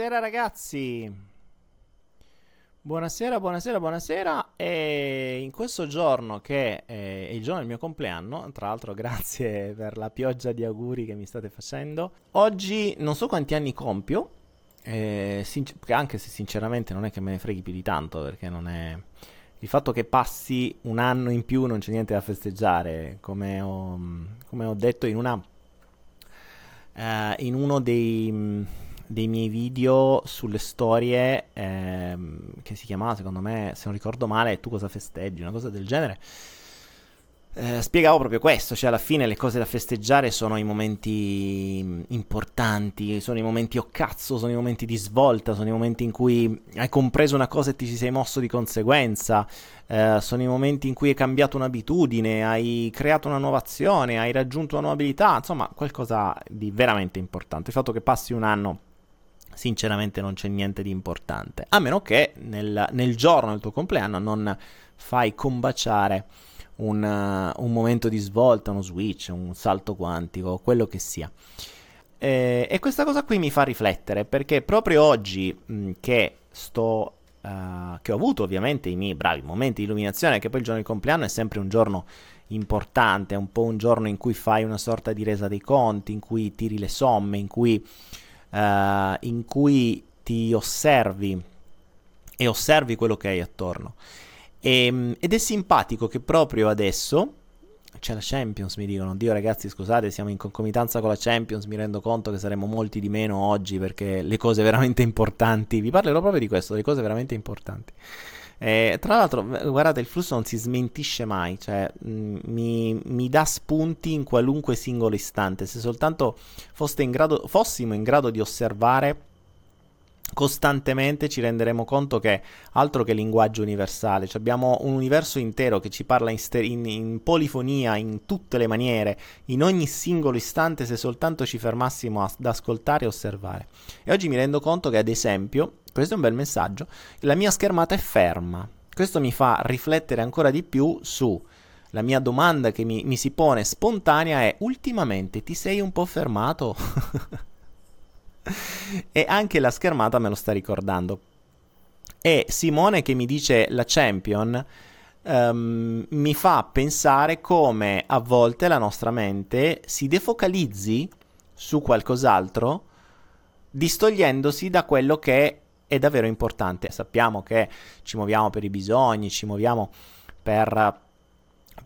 Buonasera ragazzi. Buonasera, buonasera, buonasera. E in questo giorno che è il giorno del mio compleanno, tra l'altro grazie per la pioggia di auguri che mi state facendo. Oggi non so quanti anni compio, eh, sincer- anche se sinceramente non è che me ne freghi più di tanto, perché non è... Il fatto che passi un anno in più non c'è niente da festeggiare, come ho, come ho detto in una... Uh, in uno dei dei miei video sulle storie ehm, che si chiamava, secondo me, se non ricordo male, Tu cosa festeggi, una cosa del genere. Eh, spiegavo proprio questo, cioè alla fine le cose da festeggiare sono i momenti mm, importanti, sono i momenti oh cazzo, sono i momenti di svolta, sono i momenti in cui hai compreso una cosa e ti ci sei mosso di conseguenza, eh, sono i momenti in cui hai cambiato un'abitudine, hai creato una nuova azione, hai raggiunto una nuova abilità, insomma qualcosa di veramente importante. Il fatto che passi un anno sinceramente non c'è niente di importante. A meno che nel, nel giorno del tuo compleanno non fai combaciare un, uh, un, momento di svolta, uno switch, un salto quantico, quello che sia. E, e questa cosa qui mi fa riflettere perché proprio oggi mh, che sto Uh, che ho avuto ovviamente i miei bravi momenti di illuminazione, che poi il giorno di compleanno è sempre un giorno importante, un po' un giorno in cui fai una sorta di resa dei conti, in cui tiri le somme, in cui uh, in cui ti osservi e osservi quello che hai attorno. E, ehm, ed è simpatico che proprio adesso c'è la Champions, mi dicono. Dio ragazzi, scusate, siamo in concomitanza con la Champions, mi rendo conto che saremo molti di meno oggi perché le cose veramente importanti, vi parlerò proprio di questo, le cose veramente importanti. Eh, tra l'altro, guardate, il flusso non si smentisce mai, cioè mh, mm, mi, mi, dà spunti in qualunque singolo istante. Se soltanto in grado, fossimo in grado di osservare costantemente ci renderemo conto che altro che linguaggio universale, cioè abbiamo un universo intero che ci parla in, ster- in, in, polifonia, in tutte le maniere, in ogni singolo istante se soltanto ci fermassimo ad ascoltare e osservare. E oggi mi rendo conto che ad esempio, questo è un bel messaggio, la mia schermata è ferma. Questo mi fa riflettere ancora di più su la mia domanda che mi, mi si pone spontanea è ultimamente ti sei un po' fermato? e anche la schermata me lo sta ricordando. E Simone che mi dice la champion um, mi fa pensare come a volte la nostra mente si defocalizzi su qualcos'altro distogliendosi da quello che è davvero importante. Sappiamo che ci muoviamo per i bisogni, ci muoviamo per,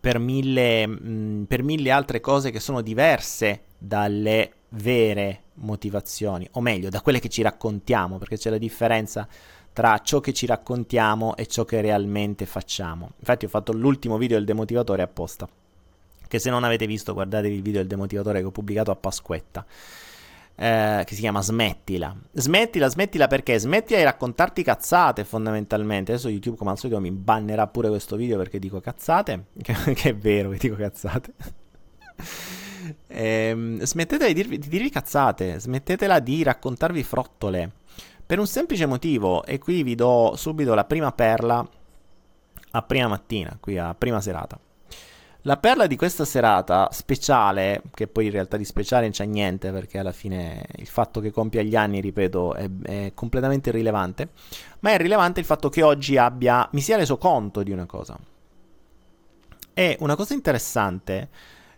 per, mille, mh, per mille altre cose che sono diverse dalle vere motivazioni, o meglio, da quelle che ci raccontiamo, perché c'è la differenza tra ciò che ci raccontiamo e ciò che realmente facciamo. Infatti ho fatto l'ultimo video del demotivatore apposta, che se non avete visto guardatevi il video del demotivatore che ho pubblicato a Pasquetta. Eh, che si chiama Smettila. Smettila, smettila perché? Smettila di raccontarti cazzate fondamentalmente. Adesso YouTube come al solito mi bannerà pure questo video perché dico cazzate, che, che è vero che dico cazzate. Ehm, smettete di dirvi, di dirvi cazzate, smettetela di raccontarvi frottole. Per un semplice motivo, e qui vi do subito la prima perla a prima mattina, qui a prima serata. La perla di questa serata speciale, che poi in realtà di speciale non c'è niente perché alla fine il fatto che compia gli anni, ripeto, è, è, completamente irrilevante, ma è rilevante il fatto che oggi abbia, mi sia reso conto di una cosa. E una cosa interessante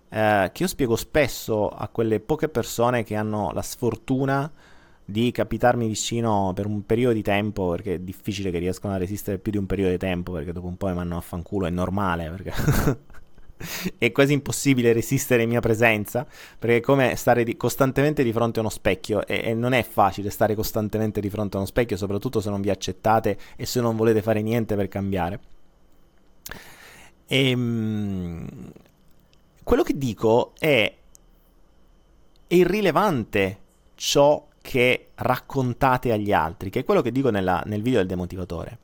eh, che io spiego spesso a quelle poche persone che hanno la sfortuna di capitarmi vicino per un periodo di tempo, perché è difficile che riescano a resistere più di un periodo di tempo, perché dopo un po' mi vanno a fanculo, è normale, perché è quasi impossibile resistere in mia presenza, perché è come stare di- costantemente di fronte a uno specchio e-, e non è facile stare costantemente di fronte a uno specchio, soprattutto se non vi accettate e se non volete fare niente per cambiare. Ehm, quello che dico è, è irrilevante ciò che raccontate agli altri, che è quello che dico nella, nel video del demotivatore.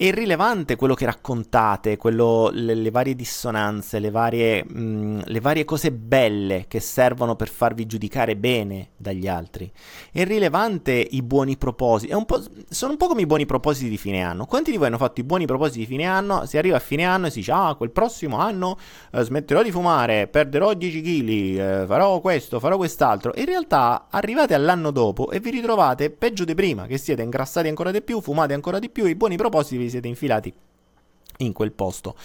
È irrilevante quello che raccontate, quello, le, le, varie dissonanze, le varie, mh, mm, le varie, cose belle che servono per farvi giudicare bene dagli altri. È irrilevante i buoni propositi. Un sono un po' come i buoni propositi di fine anno. Quanti di voi hanno fatto i buoni propositi di fine anno? Si arriva a fine anno e si dice: Ah, quel prossimo anno eh, smetterò di fumare, perderò 10 kg, eh, farò questo, farò quest'altro. In realtà arrivate all'anno dopo e vi ritrovate peggio di prima, che siete ingrassati ancora di più, fumate ancora di più, i buoni propositi vi siete infilati in quel posto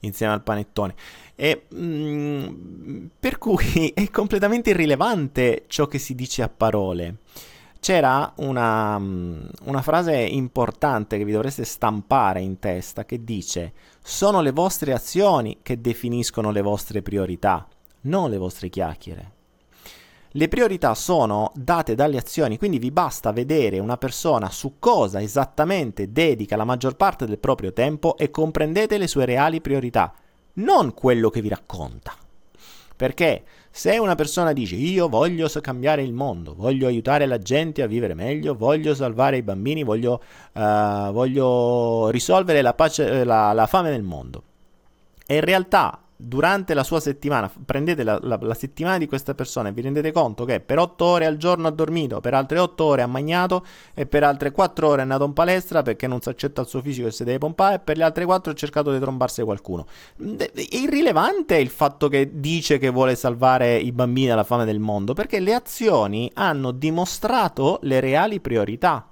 insieme al panettone. E, mm, per cui è completamente irrilevante ciò che si dice a parole. C'era una, mm, una frase importante che vi dovreste stampare in testa che dice sono le vostre azioni che definiscono le vostre priorità, non le vostre chiacchiere. Le priorità sono date dalle azioni, quindi vi basta vedere una persona su cosa esattamente dedica la maggior parte del proprio tempo e comprendete le sue reali priorità, non quello che vi racconta. Perché se una persona dice io voglio cambiare il mondo, voglio aiutare la gente a vivere meglio, voglio salvare i bambini, voglio, uh, voglio risolvere la, pace, la, la fame nel mondo, e in realtà durante la sua settimana, prendete la, la, la, settimana di questa persona e vi rendete conto che per 8 ore al giorno ha dormito, per altre 8 ore ha mangiato e per altre 4 ore è andato in palestra perché non si accetta il suo fisico e si deve pompare e per le altre 4 ha cercato di trombarsi qualcuno. È irrilevante il fatto che dice che vuole salvare i bambini dalla fame del mondo perché le azioni hanno dimostrato le reali priorità.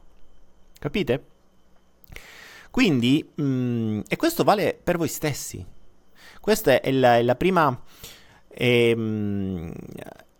Capite? Quindi, mh, mm, e questo vale per voi stessi. Questa è la, è la prima... È,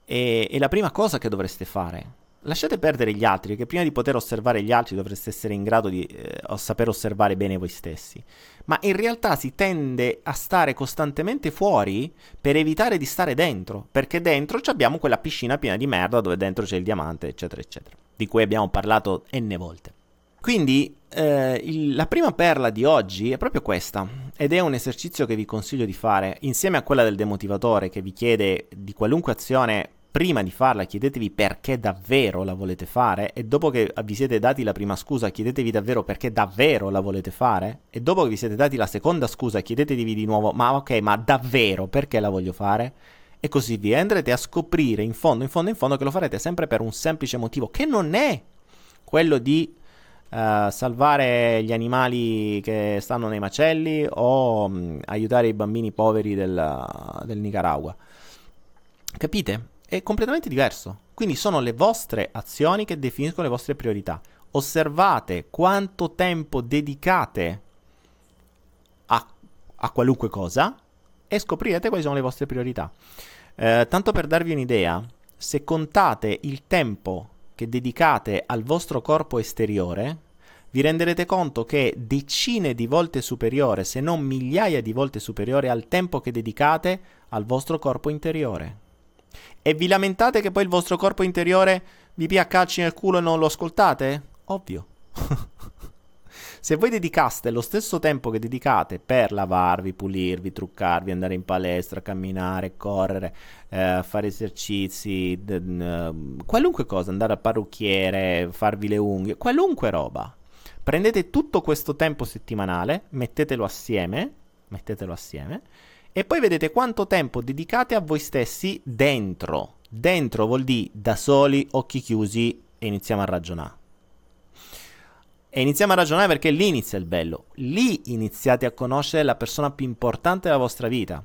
è, è la prima cosa che dovreste fare. Lasciate perdere gli altri, che prima di poter osservare gli altri dovreste essere in grado di eh, saper osservare bene voi stessi. Ma in realtà si tende a stare costantemente fuori per evitare di stare dentro, perché dentro abbiamo quella piscina piena di merda dove dentro c'è il diamante, eccetera, eccetera, di cui abbiamo parlato n volte. Quindi eh, il, la prima perla di oggi è proprio questa ed è un esercizio che vi consiglio di fare insieme a quella del demotivatore che vi chiede di qualunque azione prima di farla chiedetevi perché davvero la volete fare e dopo che vi siete dati la prima scusa chiedetevi davvero perché davvero la volete fare e dopo che vi siete dati la seconda scusa chiedetevi di nuovo ma ok ma davvero perché la voglio fare? E così via andrete a scoprire in fondo in fondo in fondo che lo farete sempre per un semplice motivo che non è quello di uh, salvare gli animali che stanno nei macelli o um, aiutare i bambini poveri del, del Nicaragua. Capite? È completamente diverso. Quindi sono le vostre azioni che definiscono le vostre priorità. Osservate quanto tempo dedicate a, a qualunque cosa e scoprirete quali sono le vostre priorità. Eh, tanto per darvi un'idea, se contate il tempo che dedicate al vostro corpo esteriore, vi renderete conto che è decine di volte superiore, se non migliaia di volte superiore al tempo che dedicate al vostro corpo interiore. E vi lamentate che poi il vostro corpo interiore vi pia calci nel culo e non lo ascoltate? Ovvio. Se voi dedicaste lo stesso tempo che dedicate per lavarvi, pulirvi, truccarvi, andare in palestra, camminare, correre, eh, fare esercizi, d- d- qualunque cosa, andare al parrucchiere, farvi le unghie, qualunque roba, prendete tutto questo tempo settimanale, mettetelo assieme, mettetelo assieme, e poi vedete quanto tempo dedicate a voi stessi dentro. Dentro vuol dire da soli, occhi chiusi e iniziamo a ragionare. E iniziamo a ragionare perché lì inizia il bello. Lì iniziate a conoscere la persona più importante della vostra vita.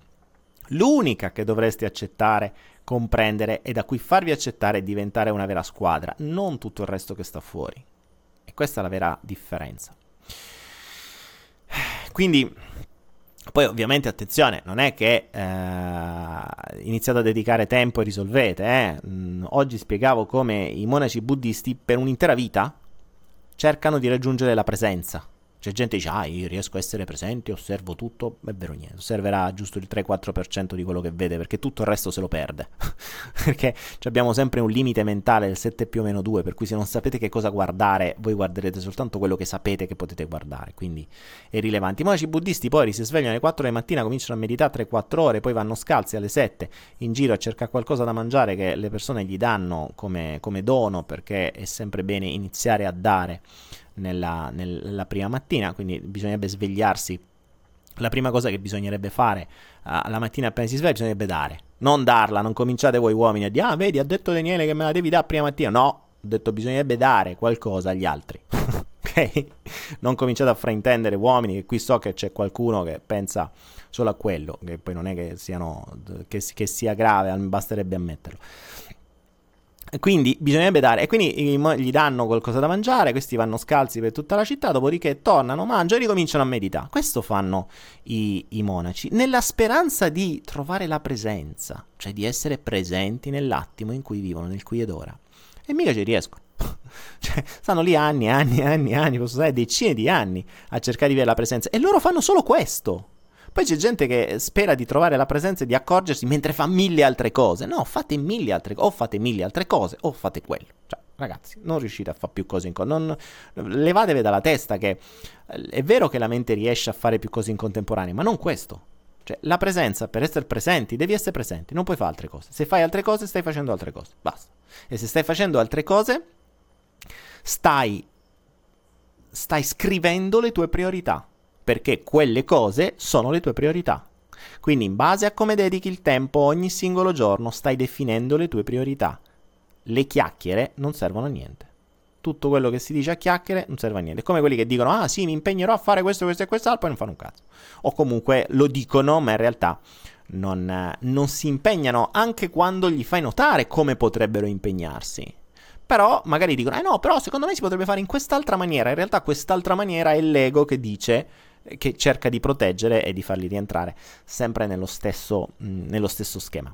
L'unica che dovreste accettare, comprendere e da cui farvi accettare e diventare una vera squadra, non tutto il resto che sta fuori. Questa è la vera differenza. Quindi, poi ovviamente attenzione, non è che eh, iniziate a dedicare tempo e risolvete. Eh? Mm, oggi spiegavo come i monaci buddisti per un'intera vita cercano di raggiungere la presenza. C'è gente che dice, ah, io riesco a essere presente, osservo tutto, è vero niente, osserverà giusto il 3-4% di quello che vede, perché tutto il resto se lo perde. perché abbiamo sempre un limite mentale del 7 più o meno 2, per cui se non sapete che cosa guardare, voi guarderete soltanto quello che sapete che potete guardare, quindi è rilevante. I monaci buddisti poi si svegliano alle 4 di mattina, cominciano a meditare 3-4 ore, poi vanno scalzi alle 7 in giro a cercare qualcosa da mangiare che le persone gli danno come, come dono, perché è sempre bene iniziare a dare nella, nella prima mattina, quindi bisognerebbe svegliarsi. La prima cosa che bisognerebbe fare uh, la mattina appena si sveglia bisognerebbe dare. Non darla, non cominciate voi uomini a dire, ah vedi, ha detto Daniele che me la devi dare prima mattina. No, ho detto bisognerebbe dare qualcosa agli altri. ok? Non cominciate a fraintendere uomini, che qui so che c'è qualcuno che pensa solo a quello, che poi non è che, siano, che, che sia grave, basterebbe ammetterlo. Quindi bisognerebbe dare, e quindi gli danno qualcosa da mangiare, questi vanno scalzi per tutta la città, dopodiché tornano, mangiano e ricominciano a meditare. Questo fanno i, i monaci, nella speranza di trovare la presenza, cioè di essere presenti nell'attimo in cui vivono, nel qui ed ora. E mica ci riescono. cioè, stanno lì anni, anni, anni, anni, posso stare decine di anni a cercare di avere la presenza. E loro fanno solo questo. Poi c'è gente che spera di trovare la presenza e di accorgersi mentre fa mille altre cose. No, fate mille altre cose, o fate mille altre cose, o fate quello. Cioè, ragazzi, non riuscite a fare più cose in contemporanea. Levatevi dalla testa che eh, è vero che la mente riesce a fare più cose in contemporanea, ma non questo. Cioè, la presenza, per essere presenti, devi essere presenti, non puoi fare altre cose. Se fai altre cose, stai facendo altre cose. Basta. E se stai facendo altre cose, stai, stai scrivendo le tue priorità perché quelle cose sono le tue priorità. Quindi in base a come dedichi il tempo ogni singolo giorno stai definendo le tue priorità. Le chiacchiere non servono a niente. Tutto quello che si dice a chiacchiere non serve a niente. Come quelli che dicono, ah sì, mi impegnerò a fare questo, questo e quest'altro, poi non fanno un cazzo. O comunque lo dicono, ma in realtà non, non si impegnano anche quando gli fai notare come potrebbero impegnarsi. Però magari dicono, eh no, però secondo me si potrebbe fare in quest'altra maniera. In realtà quest'altra maniera è l'ego che dice che cerca di proteggere e di farli rientrare sempre nello stesso, mh, mm, nello stesso schema.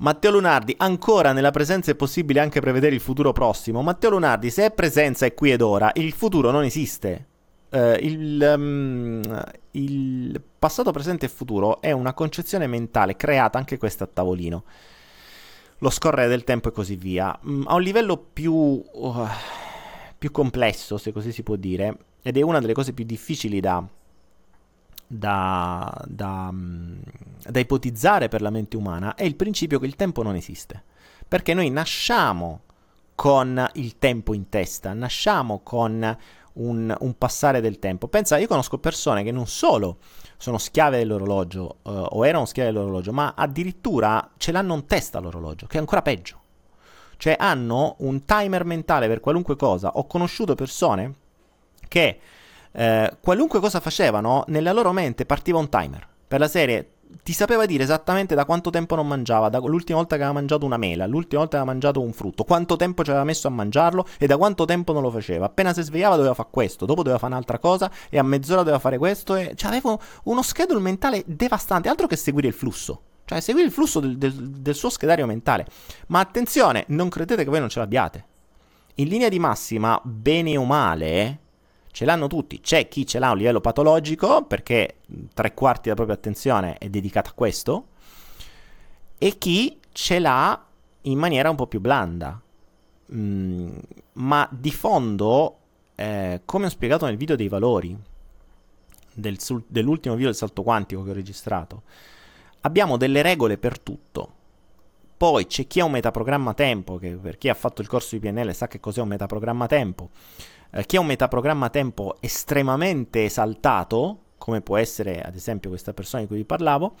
Matteo Lunardi, ancora nella presenza è possibile anche prevedere il futuro prossimo. Matteo Lunardi, se è presenza è qui ed ora, il futuro non esiste. Uh, il, um, il, passato, presente e futuro è una concezione mentale creata anche questa a tavolino. Lo scorrere del tempo e così via. Um, a un livello più, uh, più complesso, se così si può dire, ed è una delle cose più difficili da, da, da, mm, da, ipotizzare per la mente umana, è il principio che il tempo non esiste. Perché noi nasciamo con il tempo in testa, nasciamo con un, un passare del tempo. Pensa, io conosco persone che non solo sono schiave dell'orologio uh, o erano schiave dell'orologio, ma addirittura ce l'hanno in testa l'orologio, che è ancora peggio. Cioè hanno un timer mentale per qualunque cosa. Ho conosciuto persone che eh, qualunque cosa facevano, nella loro mente partiva un timer. Per la serie ti sapeva dire esattamente da quanto tempo non mangiava, da l'ultima volta che aveva mangiato una mela, l'ultima volta che aveva mangiato un frutto, quanto tempo ci aveva messo a mangiarlo e da quanto tempo non lo faceva. Appena si svegliava doveva fare questo, dopo doveva fare un'altra cosa e a mezz'ora doveva fare questo e cioè, aveva uno schedule mentale devastante, altro che seguire il flusso. Cioè, seguire il flusso del, del, del suo schedario mentale. Ma attenzione, non credete che voi non ce l'abbiate. In linea di massima, bene o male, ce l'hanno tutti. C'è chi ce l'ha a un livello patologico, perché tre quarti della propria attenzione è dedicata a questo, e chi ce l'ha in maniera un po' più blanda. Mm, ma di fondo, eh, come ho spiegato nel video dei valori, del, sul, dell'ultimo video del salto quantico che ho registrato, abbiamo delle regole per tutto. Poi c'è chi ha un metaprogramma tempo, che per chi ha fatto il corso di PNL sa che cos'è un metaprogramma tempo eh, che ha un metaprogramma a tempo estremamente esaltato, come può essere ad esempio questa persona di cui vi parlavo,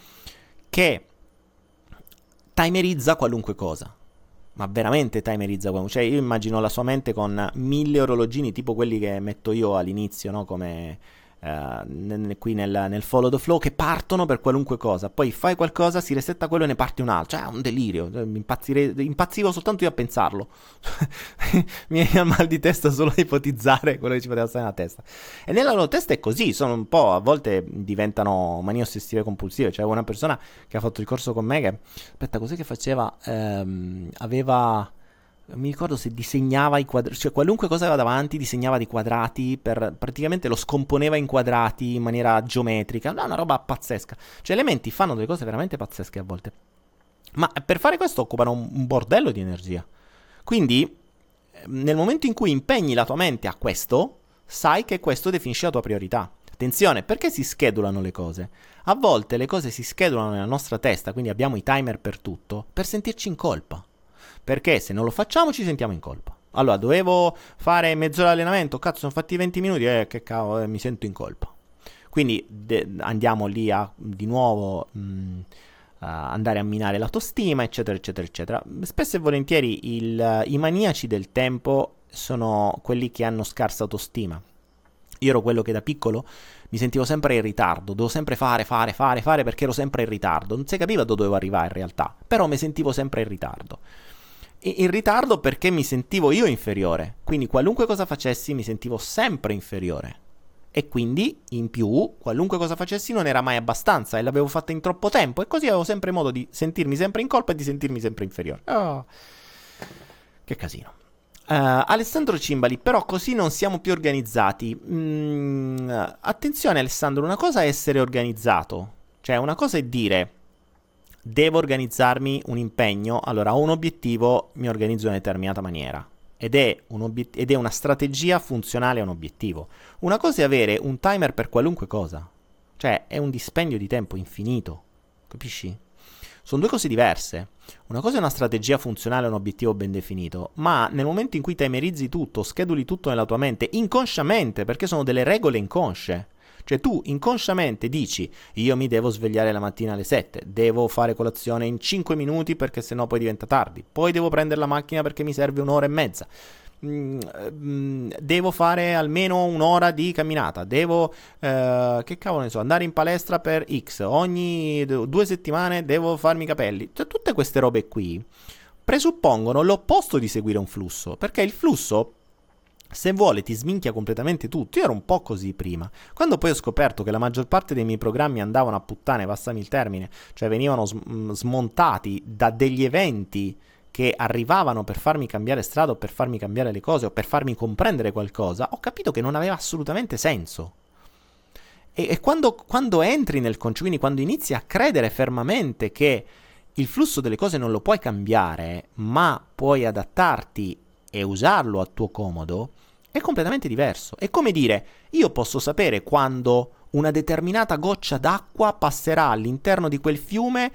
che timerizza qualunque cosa. Ma veramente timerizza qualunque Cioè, io immagino la sua mente con mille orologini, tipo quelli che metto io all'inizio, no? Come Uh, qui nel, nel, follow the flow che partono per qualunque cosa. Poi fai qualcosa, si resetta quello e ne parti un altro. Cioè, è un delirio. Cioè, impazzivo soltanto io a pensarlo. Mi viene al mal di testa solo a ipotizzare quello che ci poteva stare nella testa. E nella loro testa è così. Sono un po', a volte diventano manie ossessive compulsive. Cioè, una persona che ha fatto il corso con me che, aspetta, cos'è che faceva? Um, aveva mi ricordo se disegnava i quadrati, cioè qualunque cosa aveva davanti disegnava dei quadrati, per, praticamente lo scomponeva in quadrati in maniera geometrica, no, una roba pazzesca. Cioè elementi fanno delle cose veramente pazzesche a volte. Ma per fare questo occupano un, un bordello di energia. Quindi nel momento in cui impegni la tua mente a questo, sai che questo definisce la tua priorità. Attenzione, perché si schedulano le cose? A volte le cose si schedulano nella nostra testa, quindi abbiamo i timer per tutto, per sentirci in colpa. Perché se non lo facciamo ci sentiamo in colpa. Allora, dovevo fare mezz'ora di allenamento, cazzo, sono fatti 20 minuti, eh, che cavolo, eh, mi sento in colpa. Quindi de- andiamo lì a di nuovo mh, uh, andare a minare l'autostima, eccetera, eccetera, eccetera. Spesso e volentieri il, i maniaci del tempo sono quelli che hanno scarsa autostima. Io ero quello che da piccolo mi sentivo sempre in ritardo, dovevo sempre fare, fare, fare, fare perché ero sempre in ritardo. Non si capiva dove dovevo arrivare in realtà, però mi sentivo sempre in ritardo. In ritardo perché mi sentivo io inferiore, quindi qualunque cosa facessi mi sentivo sempre inferiore. E quindi, in più, qualunque cosa facessi non era mai abbastanza e l'avevo fatta in troppo tempo e così avevo sempre modo di sentirmi sempre in colpa e di sentirmi sempre inferiore. Oh, che casino. Uh, Alessandro Cimbali, però così non siamo più organizzati. Mm, attenzione Alessandro, una cosa è essere organizzato, cioè una cosa è dire devo organizzarmi un impegno, allora ho un obiettivo, mi organizzo in una determinata maniera. Ed è, un obiet- ed è una strategia funzionale a un obiettivo. Una cosa è avere un timer per qualunque cosa, cioè è un dispendio di tempo infinito, capisci? Sono due cose diverse. Una cosa è una strategia funzionale a un obiettivo ben definito, ma nel momento in cui timerizzi tutto, scheduli tutto nella tua mente, inconsciamente, perché sono delle regole inconsce. Cioè tu inconsciamente dici io mi devo svegliare la mattina alle 7, devo fare colazione in 5 minuti perché sennò poi diventa tardi, poi devo prendere la macchina perché mi serve un'ora e mezza. Mm, mm, devo fare almeno un'ora di camminata, devo, eh, che cavolo ne so, andare in palestra per X, ogni due settimane devo farmi i capelli, cioè, tutte queste robe qui presuppongono l'opposto di seguire un flusso, perché il flusso se vuole ti sminchia completamente tutto. Io ero un po' così prima. Quando poi ho scoperto che la maggior parte dei miei programmi andavano a puttane, passami il termine, cioè venivano sm- smontati da degli eventi che arrivavano per farmi cambiare strada o per farmi cambiare le cose o per farmi comprendere qualcosa, ho capito che non aveva assolutamente senso. E, e quando, quando, entri nel concetto, quindi quando inizi a credere fermamente che il flusso delle cose non lo puoi cambiare, ma puoi adattarti e usarlo a tuo comodo, è completamente diverso. È come dire, io posso sapere quando una determinata goccia d'acqua passerà all'interno di quel fiume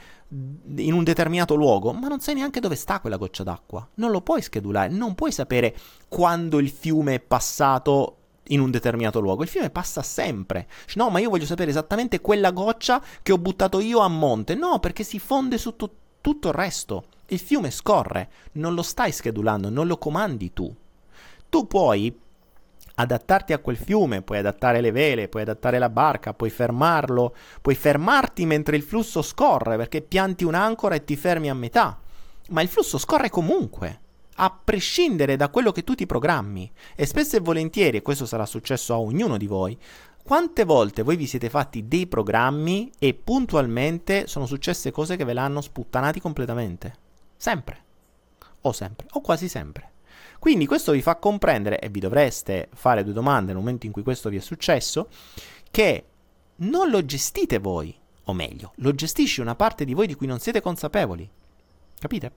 in un determinato luogo, ma non sai neanche dove sta quella goccia d'acqua. Non lo puoi schedulare, non puoi sapere quando il fiume è passato in un determinato luogo. Il fiume passa sempre. No, ma io voglio sapere esattamente quella goccia che ho buttato io a monte. No, perché si fonde su tu- tutto il resto. Il fiume scorre, non lo stai schedulando, non lo comandi tu. Tu puoi adattarti a quel fiume, puoi adattare le vele, puoi adattare la barca, puoi fermarlo, puoi fermarti mentre il flusso scorre perché pianti un'ancora e ti fermi a metà. Ma il flusso scorre comunque, a prescindere da quello che tu ti programmi. E spesso e volentieri, e questo sarà successo a ognuno di voi, quante volte voi vi siete fatti dei programmi e puntualmente sono successe cose che ve l'hanno sputtanati completamente? Sempre. O sempre, o quasi sempre. Quindi questo vi fa comprendere, e vi dovreste fare due domande nel momento in cui questo vi è successo, che non lo gestite voi, o meglio, lo gestisce una parte di voi di cui non siete consapevoli. Capite?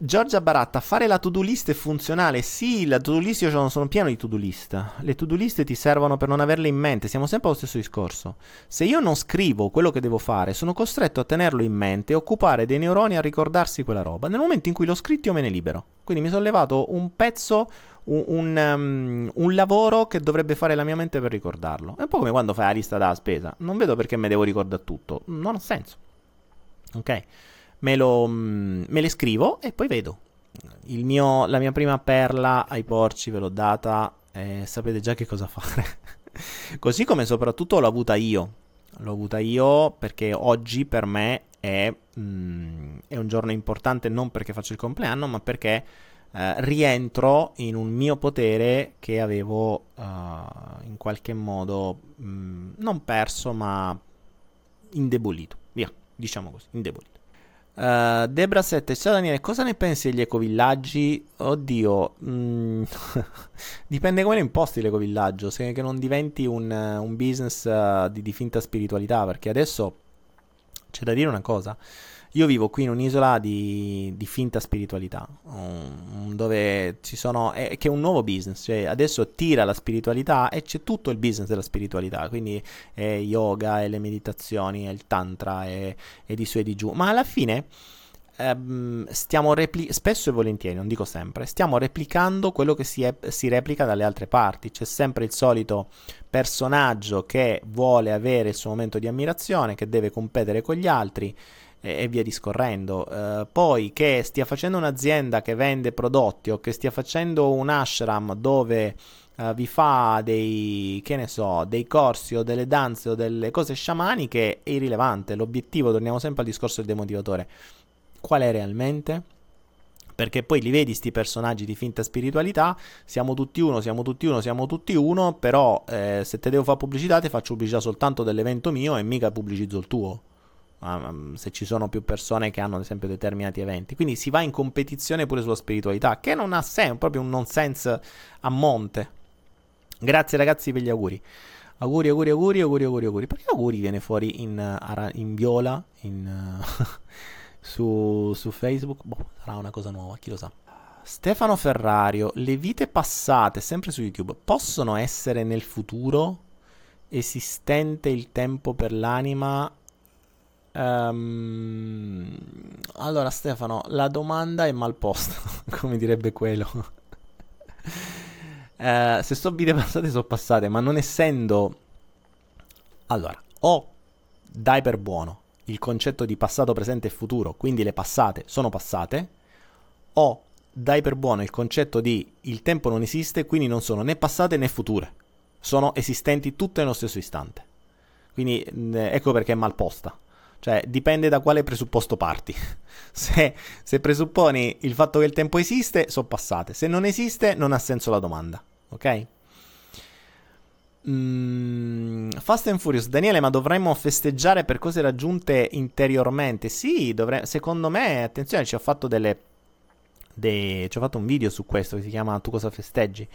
Giorgia Baratta, fare la to-do list è funzionale? Sì, la to-do list, io sono, sono pieno di to-do list. Le to-do list ti servono per non averle in mente, siamo sempre allo stesso discorso. Se io non scrivo quello che devo fare, sono costretto a tenerlo in mente e occupare dei neuroni a ricordarsi quella roba. Nel momento in cui l'ho scritto io me ne libero. Quindi mi sono levato un pezzo, un, un, um, un, lavoro che dovrebbe fare la mia mente per ricordarlo. È un po' come quando fai la lista della spesa. Non vedo perché me devo ricordare tutto. Non ha senso. Ok? Me, lo, mm, me le scrivo e poi vedo. Mio, la mia prima perla ai porci ve l'ho data e sapete già che cosa fare. Così come soprattutto l'ho avuta io. L'ho avuta io perché oggi per me è, mm, è un giorno importante non perché faccio il compleanno, ma perché eh, rientro in un mio potere che avevo uh, in qualche modo mm, non perso, ma indebolito. Via, diciamo così, indebolito. Uh, Debra 7, ciao Daniele, cosa ne pensi degli ecovillaggi? Oddio, mm, dipende come lo imposti l'ecovillaggio, se che non diventi un, un business uh, di, di finta spiritualità, perché adesso c'è da dire una cosa. Io vivo qui in un'isola di, di finta spiritualità, um, dove ci sono, è, che è un nuovo business, cioè adesso tira la spiritualità e c'è tutto il business della spiritualità, quindi è yoga, e le meditazioni, è il tantra e, e di su e di giù, ma alla fine ehm, stiamo repli- spesso e volentieri, non dico sempre, stiamo replicando quello che si, è- si replica dalle altre parti. C'è sempre il solito personaggio che vuole avere il suo momento di ammirazione, che deve competere con gli altri e via discorrendo. Uh, poi che stia facendo un'azienda che vende prodotti o che stia facendo un ashram dove uh, vi fa dei, che ne so, dei corsi o delle danze o delle cose sciamaniche è irrilevante. L'obiettivo, torniamo sempre al discorso del demotivatore, qual è realmente? Perché poi li vedi sti personaggi di finta spiritualità, siamo tutti uno, siamo tutti uno, siamo tutti uno, però eh, se te devo fare pubblicità ti faccio pubblicità soltanto dell'evento mio e mica pubblicizzo il tuo. Um, se ci sono più persone che hanno ad esempio determinati eventi. Quindi si va in competizione pure sulla spiritualità, che non ha senso, proprio un nonsense a monte. Grazie ragazzi per gli auguri. Auguri, auguri, auguri, auguri, auguri, auguri. Perché auguri viene fuori in, uh, in viola in, uh, su, su, Facebook? Boh, sarà una cosa nuova, chi lo sa. Stefano Ferrario, le vite passate, sempre su YouTube, possono essere nel futuro esistente il tempo per l'anima? Um, allora Stefano, la domanda è mal posta, come direbbe quello. Uh, se so vite passate, sono passate, ma non essendo... Allora, o dai per buono il concetto di passato, presente e futuro, quindi le passate sono passate, o dai per buono il concetto di il tempo non esiste, quindi non sono né passate né future, sono esistenti tutte nello stesso istante. Quindi ecco perché è mal posta. Cioè, dipende da quale presupposto parti. se, se, presupponi il fatto che il tempo esiste, sono passate. Se non esiste, non ha senso la domanda. Ok? Mm, Fast and Furious, Daniele, ma dovremmo festeggiare per cose raggiunte interiormente? Sì, dovre- secondo me, attenzione, ci ho fatto delle. De- ci ho fatto un video su questo che si chiama Tu cosa festeggi.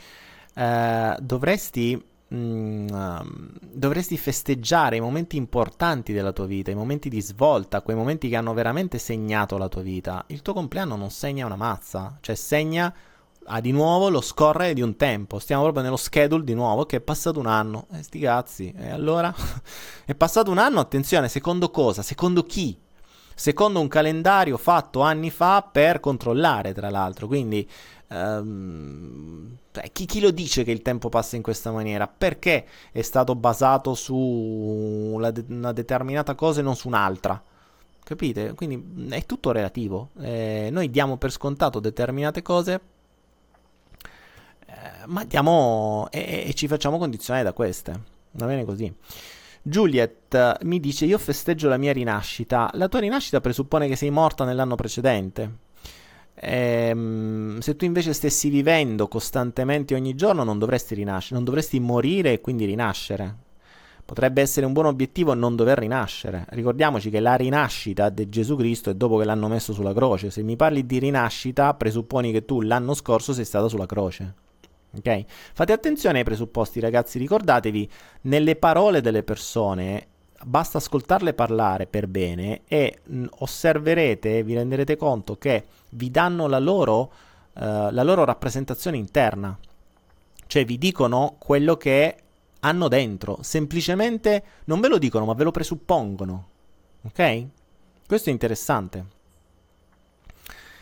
Uh, dovresti Mm, um, dovresti festeggiare i momenti importanti della tua vita, i momenti di svolta, quei momenti che hanno veramente segnato la tua vita. Il tuo compleanno non segna una mazza, cioè segna ah, di nuovo lo scorrere di un tempo. Stiamo proprio nello schedule di nuovo che è passato un anno. Eh, sti cazzi. E allora? è passato un anno, attenzione, secondo cosa? Secondo chi? Secondo un calendario fatto anni fa per controllare, tra l'altro. Quindi Um, chi, chi, lo dice che il tempo passa in questa maniera? Perché è stato basato su una, de- una determinata cosa e non su un'altra? Capite? Quindi è tutto relativo. Eh, noi diamo per scontato determinate cose, eh, ma diamo e, e, ci facciamo condizionare da queste. Va bene così. Juliet mi dice: Io festeggio la mia rinascita. La tua rinascita presuppone che sei morta nell'anno precedente. Ehm, se tu invece stessi vivendo costantemente ogni giorno non dovresti rinascere, non dovresti morire e quindi rinascere. Potrebbe essere un buon obiettivo non dover rinascere. Ricordiamoci che la rinascita di Gesù Cristo è dopo che l'hanno messo sulla croce. Se mi parli di rinascita, presupponi che tu l'anno scorso sei stato sulla croce. Ok? Fate attenzione ai presupposti, ragazzi. Ricordatevi, nelle parole delle persone basta ascoltarle parlare per bene e mh, osserverete, vi renderete conto che vi danno la loro, uh, la loro rappresentazione interna, cioè vi dicono quello che hanno dentro, semplicemente non ve lo dicono ma ve lo presuppongono, ok? Questo è interessante.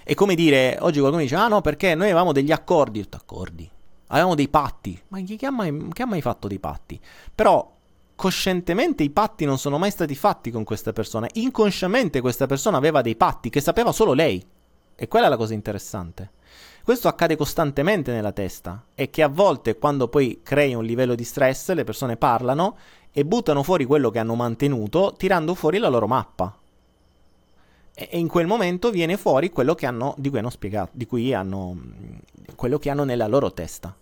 È come dire, oggi qualcuno dice, ah no perché noi avevamo degli accordi, accordi, avevamo dei patti, ma chi, chi, ha mai, chi ha mai fatto dei patti? Però coscientemente i patti non sono mai stati fatti con questa persona, inconsciamente questa persona aveva dei patti che sapeva solo lei. E quella è la cosa interessante. Questo accade costantemente nella testa e che a volte quando poi crei un livello di stress le persone parlano e buttano fuori quello che hanno mantenuto tirando fuori la loro mappa. E in quel momento viene fuori quello che hanno, di cui hanno spiegato, di cui hanno, quello che hanno nella loro testa.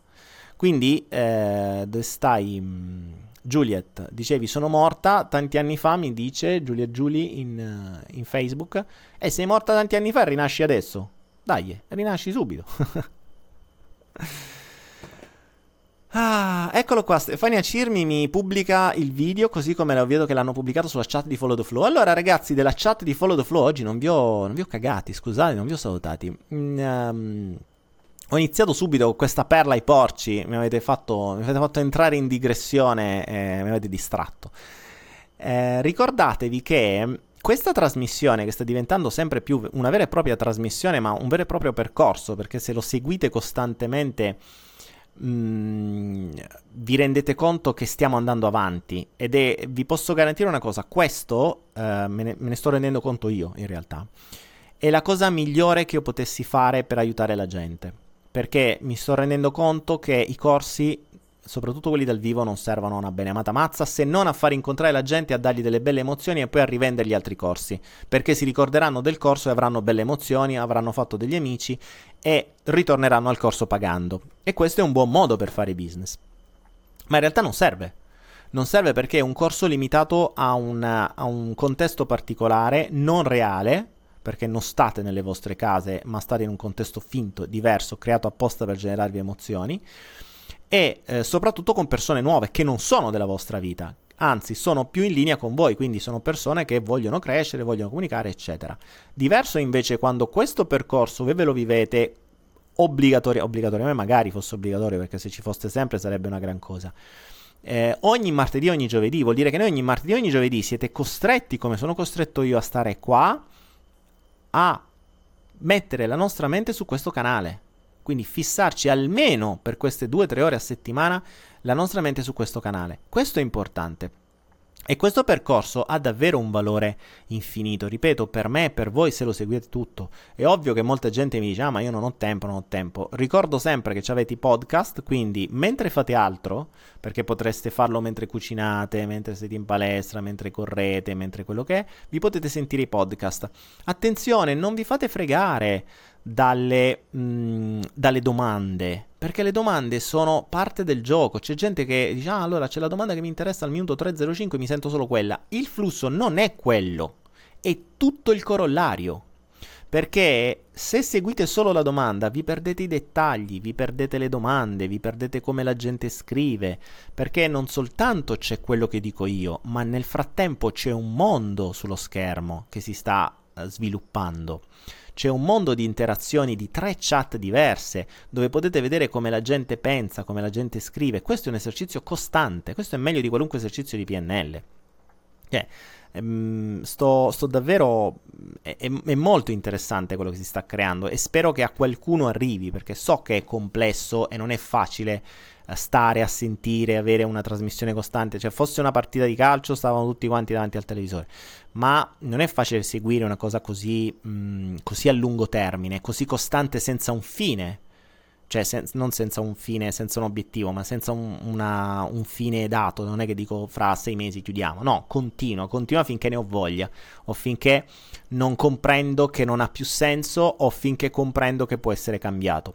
Quindi, eh, stai? Juliet, dicevi sono morta tanti anni fa, mi dice Juliet Julie in, uh, in Facebook, e eh, sei morta tanti anni fa e rinasci adesso. Dai, rinasci subito. ah, eccolo qua, Stefania Cirmi mi pubblica il video così come vedo che l'hanno pubblicato sulla chat di Follow the Flow. Allora ragazzi della chat di Follow the Flow oggi non vi ho, non vi ho cagati, scusate, non vi ho salutati. Mm, um, ho iniziato subito con questa perla ai porci, mi avete fatto, mi avete fatto entrare in digressione e mi avete distratto. Eh, ricordatevi che questa trasmissione che sta diventando sempre più una vera e propria trasmissione, ma un vero e proprio percorso, perché se lo seguite costantemente mm, vi rendete conto che stiamo andando avanti ed è, vi posso garantire una cosa, questo uh, me, ne, me ne sto rendendo conto io in realtà, è la cosa migliore che io potessi fare per aiutare la gente, perché mi sto rendendo conto che i corsi soprattutto quelli dal vivo, non servono a una beneamata mazza se non a far incontrare la gente, a dargli delle belle emozioni e poi a rivendere gli altri corsi, perché si ricorderanno del corso e avranno belle emozioni, avranno fatto degli amici e ritorneranno al corso pagando. E questo è un buon modo per fare business. Ma in realtà non serve. Non serve perché è un corso limitato a, una, a un contesto particolare, non reale, perché non state nelle vostre case, ma state in un contesto finto, diverso, creato apposta per generarvi emozioni e eh, soprattutto con persone nuove che non sono della vostra vita, anzi sono più in linea con voi, quindi sono persone che vogliono crescere, vogliono comunicare, eccetera. Diverso invece quando questo percorso voi ve lo vivete obbligatorio, obbligatoriamente magari fosse obbligatorio perché se ci fosse sempre sarebbe una gran cosa. Eh, ogni martedì, ogni giovedì, vuol dire che noi ogni martedì, ogni giovedì siete costretti, come sono costretto io a stare qua, a mettere la nostra mente su questo canale quindi fissarci almeno per queste 2-3 ore a settimana la nostra mente su questo canale. Questo è importante. E questo percorso ha davvero un valore infinito, ripeto, per me e per voi se lo seguite tutto. È ovvio che molta gente mi dice, ah ma io non ho tempo, non ho tempo. Ricordo sempre che avete i podcast, quindi mentre fate altro, perché potreste farlo mentre cucinate, mentre siete in palestra, mentre correte, mentre quello che è, vi potete sentire i podcast. Attenzione, non vi fate fregare dalle, mh, mm, dalle domande, perché le domande sono parte del gioco. C'è gente che dice: Ah, allora c'è la domanda che mi interessa al minuto 305, mi sento solo quella. Il flusso non è quello, è tutto il corollario. Perché se seguite solo la domanda vi perdete i dettagli, vi perdete le domande, vi perdete come la gente scrive, perché non soltanto c'è quello che dico io, ma nel frattempo c'è un mondo sullo schermo che si sta eh, sviluppando c'è un mondo di interazioni di tre chat diverse dove potete vedere come la gente pensa, come la gente scrive. Questo è un esercizio costante, questo è meglio di qualunque esercizio di PNL. Cioè, ehm, sto, sto, davvero. È, è, molto interessante quello che si sta creando e spero che a qualcuno arrivi perché so che è complesso e non è facile stare a sentire, avere una trasmissione costante. Cioè, fosse una partita di calcio, stavano tutti quanti davanti al televisore. Ma non è facile seguire una cosa così, mh, così a lungo termine, così costante senza un fine. Cioè, sen- non senza un fine, senza un obiettivo, ma senza un, una, un fine dato. Non è che dico fra sei mesi chiudiamo. No, continua, continua finché ne ho voglia. O finché non comprendo che non ha più senso, o finché comprendo che può essere cambiato.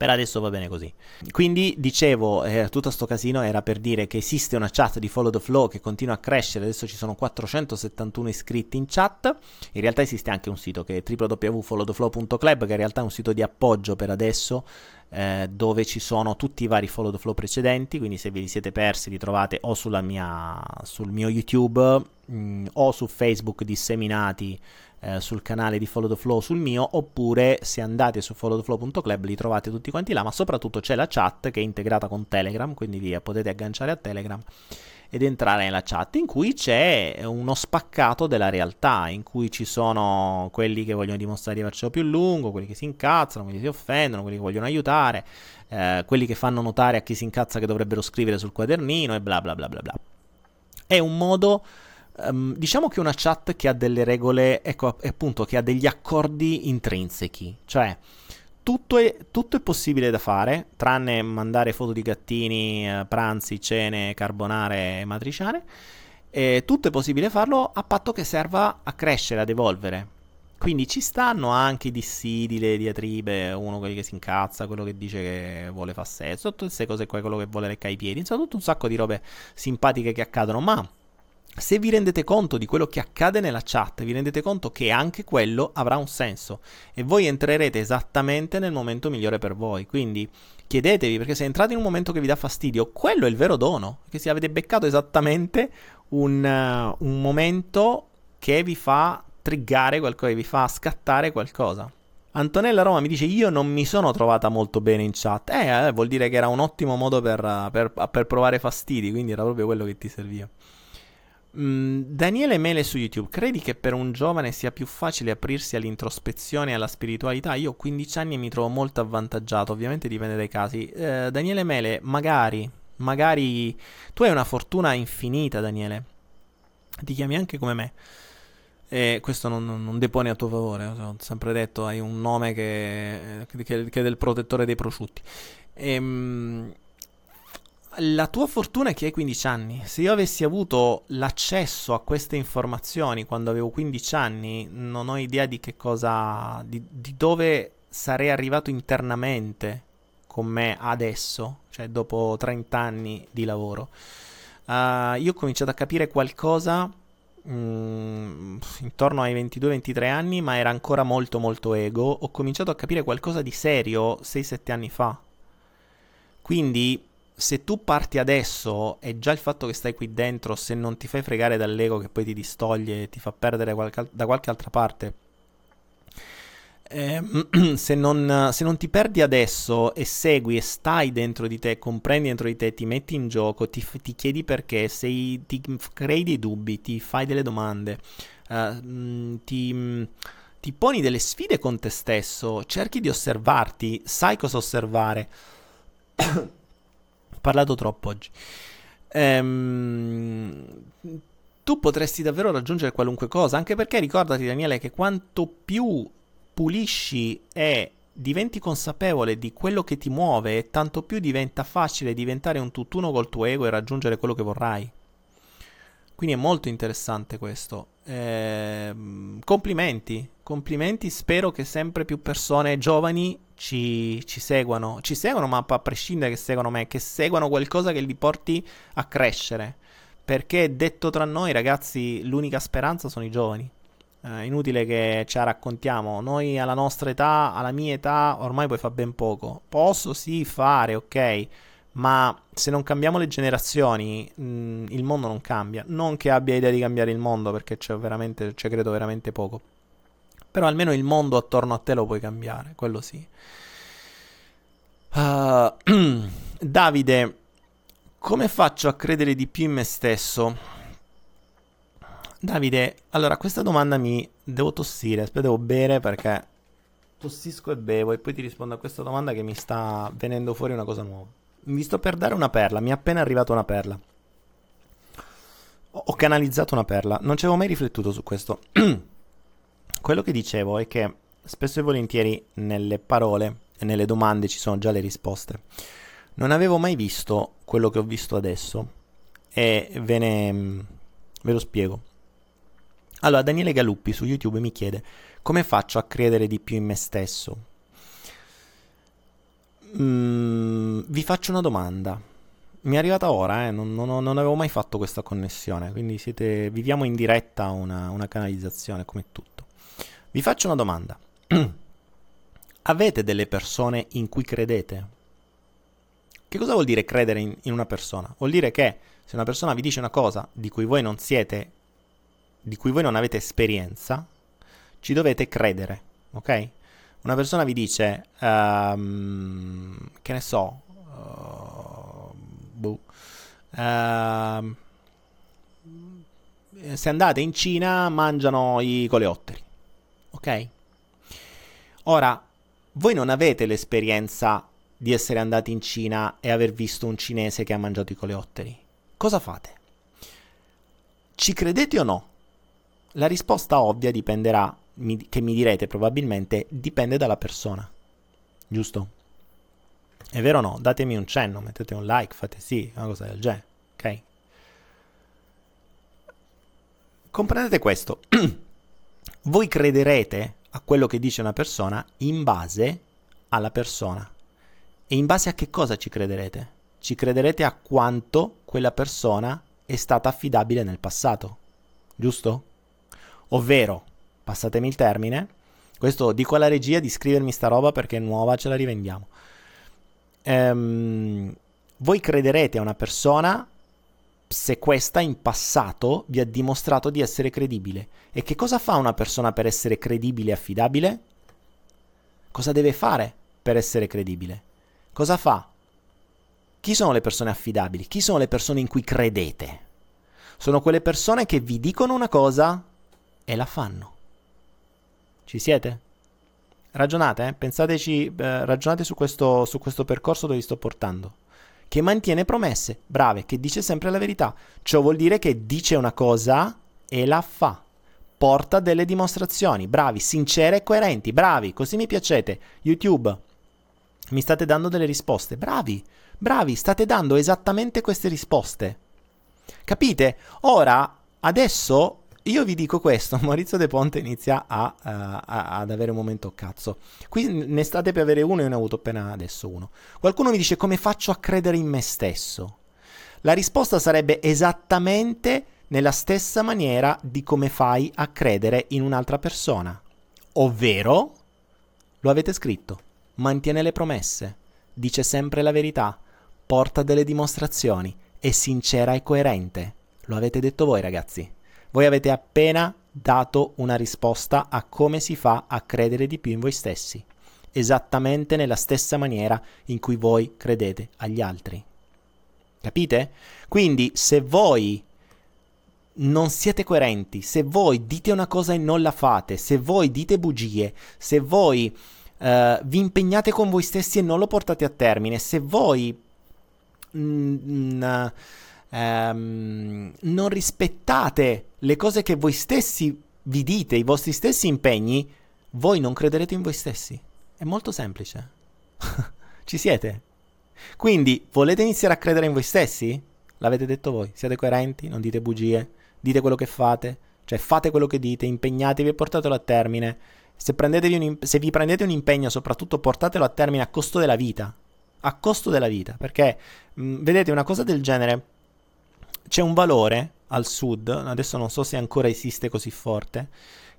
Per adesso va bene così. Quindi dicevo, eh, tutto sto casino era per dire che esiste una chat di Follow the Flow che continua a crescere, adesso ci sono 471 iscritti in chat. In realtà esiste anche un sito che è www.followtheflow.club che in realtà è un sito di appoggio per adesso eh, dove ci sono tutti i vari Follow the Flow precedenti, quindi se ve li siete persi li trovate o mia, sul mio YouTube mh, mm, o su Facebook disseminati eh, sul canale di Follow the Flow sul mio, oppure se andate su followtheflow.club li trovate tutti quanti là, ma soprattutto c'è la chat che è integrata con Telegram, quindi vi potete agganciare a Telegram ed entrare nella chat in cui c'è uno spaccato della realtà, in cui ci sono quelli che vogliono dimostrare di avercelo più lungo, quelli che si incazzano, quelli che si offendono, quelli che vogliono aiutare, eh, quelli che fanno notare a chi si incazza che dovrebbero scrivere sul quadernino e bla bla bla bla bla. È un modo Um, diciamo che una chat che ha delle regole, ecco appunto, che ha degli accordi intrinseci, cioè tutto è, tutto è possibile da fare, tranne mandare foto di gattini, eh, pranzi, cene, carbonare e matriciane, e tutto è possibile farlo a patto che serva a crescere, ad evolvere. Quindi ci stanno anche i dissidi, le diatribe, uno quelli che si incazza, quello che dice che vuole fare sesso, tutte queste cose qua, quello che vuole leccare i piedi, insomma tutto un sacco di robe simpatiche che accadono, ma se vi rendete conto di quello che accade nella chat, vi rendete conto che anche quello avrà un senso e voi entrerete esattamente nel momento migliore per voi. Quindi chiedetevi, perché se entrate in un momento che vi dà fastidio, quello è il vero dono, che se avete beccato esattamente un, uh, un momento che vi fa triggare qualcosa, vi fa scattare qualcosa. Antonella Roma mi dice io non mi sono trovata molto bene in chat. Eh, eh vuol dire che era un ottimo modo per, per, per provare fastidi, quindi era proprio quello che ti serviva. Mm, Daniele Mele su YouTube, credi che per un giovane sia più facile aprirsi all'introspezione e alla spiritualità? Io ho 15 anni e mi trovo molto avvantaggiato, ovviamente dipende dai casi. Eh, Daniele Mele, magari, magari tu hai una fortuna infinita, Daniele. Ti chiami anche come me. E questo non, non depone a tuo favore, ho sempre detto, hai un nome che, che, che è del protettore dei prosciutti. Ehm la tua fortuna è che hai 15 anni. Se io avessi avuto l'accesso a queste informazioni quando avevo 15 anni, non ho idea di che cosa. di, di dove sarei arrivato internamente con me adesso, cioè dopo 30 anni di lavoro. Uh, io ho cominciato a capire qualcosa mm, intorno ai 22-23 anni, ma era ancora molto molto ego. Ho cominciato a capire qualcosa di serio 6-7 anni fa. Quindi se tu parti adesso e già il fatto che stai qui dentro, se non ti fai fregare dall'ego che poi ti distoglie e ti fa perdere qualche, da qualche altra parte, eh, se, non, se, non, ti perdi adesso e segui e stai dentro di te, comprendi dentro di te, ti metti in gioco, ti, ti chiedi perché, sei, ti crei dei dubbi, ti fai delle domande, uh, ti, ti poni delle sfide con te stesso, cerchi di osservarti, sai cosa osservare parlato troppo oggi. Ehm, tu potresti davvero raggiungere qualunque cosa, anche perché ricordati Daniele che quanto più pulisci e diventi consapevole di quello che ti muove, tanto più diventa facile diventare un tutt'uno col tuo ego e raggiungere quello che vorrai. Quindi è molto interessante questo. Eh, complimenti, complimenti, spero che sempre più persone giovani ci, ci, seguano, ci seguono, ma a prescindere che seguano me, che seguano qualcosa che li porti a crescere. Perché detto tra noi, ragazzi, l'unica speranza sono i giovani. Eh, inutile che ce la raccontiamo. Noi alla nostra età, alla mia età, ormai puoi fare ben poco. Posso sì fare, ok ma se non cambiamo le generazioni, mh, mm, il mondo non cambia. Non che abbia idea di cambiare il mondo, perché c'è veramente, c'è credo veramente poco. Però almeno il mondo attorno a te lo puoi cambiare, quello sì. Uh, Davide, come faccio a credere di più in me stesso? Davide, allora questa domanda mi devo tossire, aspetta, devo bere perché tossisco e bevo e poi ti rispondo a questa domanda che mi sta venendo fuori una cosa nuova vi sto per dare una perla, mi è appena arrivata una perla. Ho canalizzato una perla, non ci avevo mai riflettuto su questo. Quello che dicevo è che spesso e volentieri nelle parole e nelle domande ci sono già le risposte. Non avevo mai visto quello che ho visto adesso e ve ne ve lo spiego. Allora, Daniele Galuppi su YouTube mi chiede come faccio a credere di più in me stesso? Mm, vi faccio una domanda. Mi è arrivata ora, eh? non, non, non, avevo mai fatto questa connessione, quindi siete, viviamo in diretta una, una canalizzazione come tutto. Vi faccio una domanda. Avete delle persone in cui credete? Che cosa vuol dire credere in, in una persona? Vuol dire che se una persona vi dice una cosa di cui voi non siete, di cui voi non avete esperienza, ci dovete credere, ok? Una persona vi dice, um, che ne so, uh, boh, uh, se andate in Cina mangiano i coleotteri, ok? Ora, voi non avete l'esperienza di essere andati in Cina e aver visto un cinese che ha mangiato i coleotteri. Cosa fate? Ci credete o no? La risposta ovvia dipenderà mi, che mi direte probabilmente dipende dalla persona, giusto? È vero o no? Datemi un cenno, mettete un like, fate sì, una cosa del genere, ok? Comprendete questo. Voi crederete a quello che dice una persona in base alla persona. E in base a che cosa ci crederete? Ci crederete a quanto quella persona è stata affidabile nel passato, giusto? Ovvero, passatemi il termine. Questo dico alla regia di scrivermi sta roba perché è nuova, ce la rivendiamo. Ehm, voi crederete a una persona se questa in passato vi ha dimostrato di essere credibile. E che cosa fa una persona per essere credibile e affidabile? Cosa deve fare per essere credibile? Cosa fa? Chi sono le persone affidabili? Chi sono le persone in cui credete? Sono quelle persone che vi dicono una cosa e la fanno. Ci siete? Ragionate, eh? pensateci, eh, ragionate su questo, su questo percorso dove vi sto portando. Che mantiene promesse, brave, che dice sempre la verità. Ciò vuol dire che dice una cosa e la fa. Porta delle dimostrazioni, bravi, sincere e coerenti, bravi, così mi piacete. YouTube, mi state dando delle risposte, bravi, bravi, state dando esattamente queste risposte. Capite? Ora, adesso io vi dico questo, Maurizio De Ponte inizia a, uh, a, ad avere un momento cazzo. Qui ne state per avere uno e ne ho avuto appena adesso uno. Qualcuno mi dice come faccio a credere in me stesso? La risposta sarebbe esattamente nella stessa maniera di come fai a credere in un'altra persona. Ovvero, lo avete scritto, mantiene le promesse, dice sempre la verità, porta delle dimostrazioni, è sincera e coerente. Lo avete detto voi ragazzi. Voi avete appena dato una risposta a come si fa a credere di più in voi stessi, esattamente nella stessa maniera in cui voi credete agli altri. Capite? Quindi se voi non siete coerenti, se voi dite una cosa e non la fate, se voi dite bugie, se voi uh, vi impegnate con voi stessi e non lo portate a termine, se voi mm, mm, um, non rispettate le cose che voi stessi vi dite, i vostri stessi impegni, voi non crederete in voi stessi. È molto semplice. Ci siete? Quindi, volete iniziare a credere in voi stessi? L'avete detto voi, siete coerenti, non dite bugie, dite quello che fate, cioè fate quello che dite, impegnatevi e portatelo a termine. Se, un, se vi prendete un impegno, soprattutto portatelo a termine a costo della vita. A costo della vita, perché mh, vedete una cosa del genere c'è un valore al sud, adesso non so se ancora esiste così forte,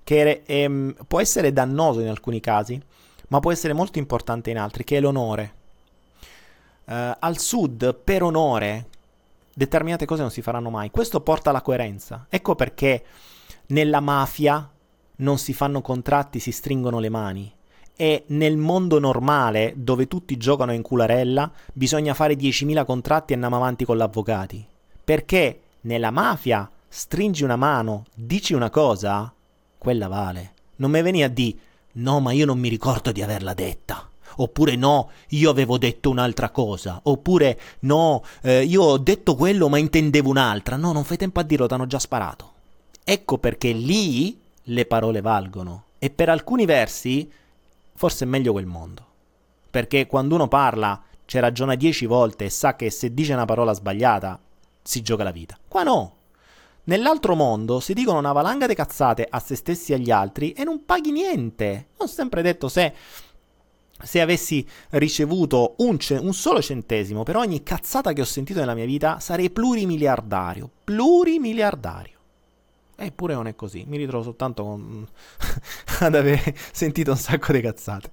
che è, è, può essere dannoso in alcuni casi, ma può essere molto importante in altri, che è l'onore. Uh, al sud, per onore, determinate cose non si faranno mai. Questo porta alla coerenza. Ecco perché nella mafia non si fanno contratti, si stringono le mani. E nel mondo normale, dove tutti giocano in cularella, bisogna fare 10.000 contratti e andiamo avanti con gli. Perché nella mafia stringi una mano, dici una cosa, quella vale. Non mi veni a dire no, ma io non mi ricordo di averla detta. Oppure no, io avevo detto un'altra cosa. Oppure no, eh, io ho detto quello ma intendevo un'altra. No, non fai tempo a dirlo, t'hanno già sparato. Ecco perché lì le parole valgono. E per alcuni versi forse è meglio quel mondo. Perché quando uno parla ci ragiona dieci volte e sa che se dice una parola sbagliata si gioca la vita. Qua no. Nell'altro mondo si dicono una valanga di cazzate a se stessi e agli altri e non paghi niente. Ho sempre detto se, se avessi ricevuto un, ce- un, solo centesimo per ogni cazzata che ho sentito nella mia vita sarei plurimiliardario. Plurimiliardario. Eppure non è così, mi ritrovo soltanto con... ad aver sentito un sacco di cazzate.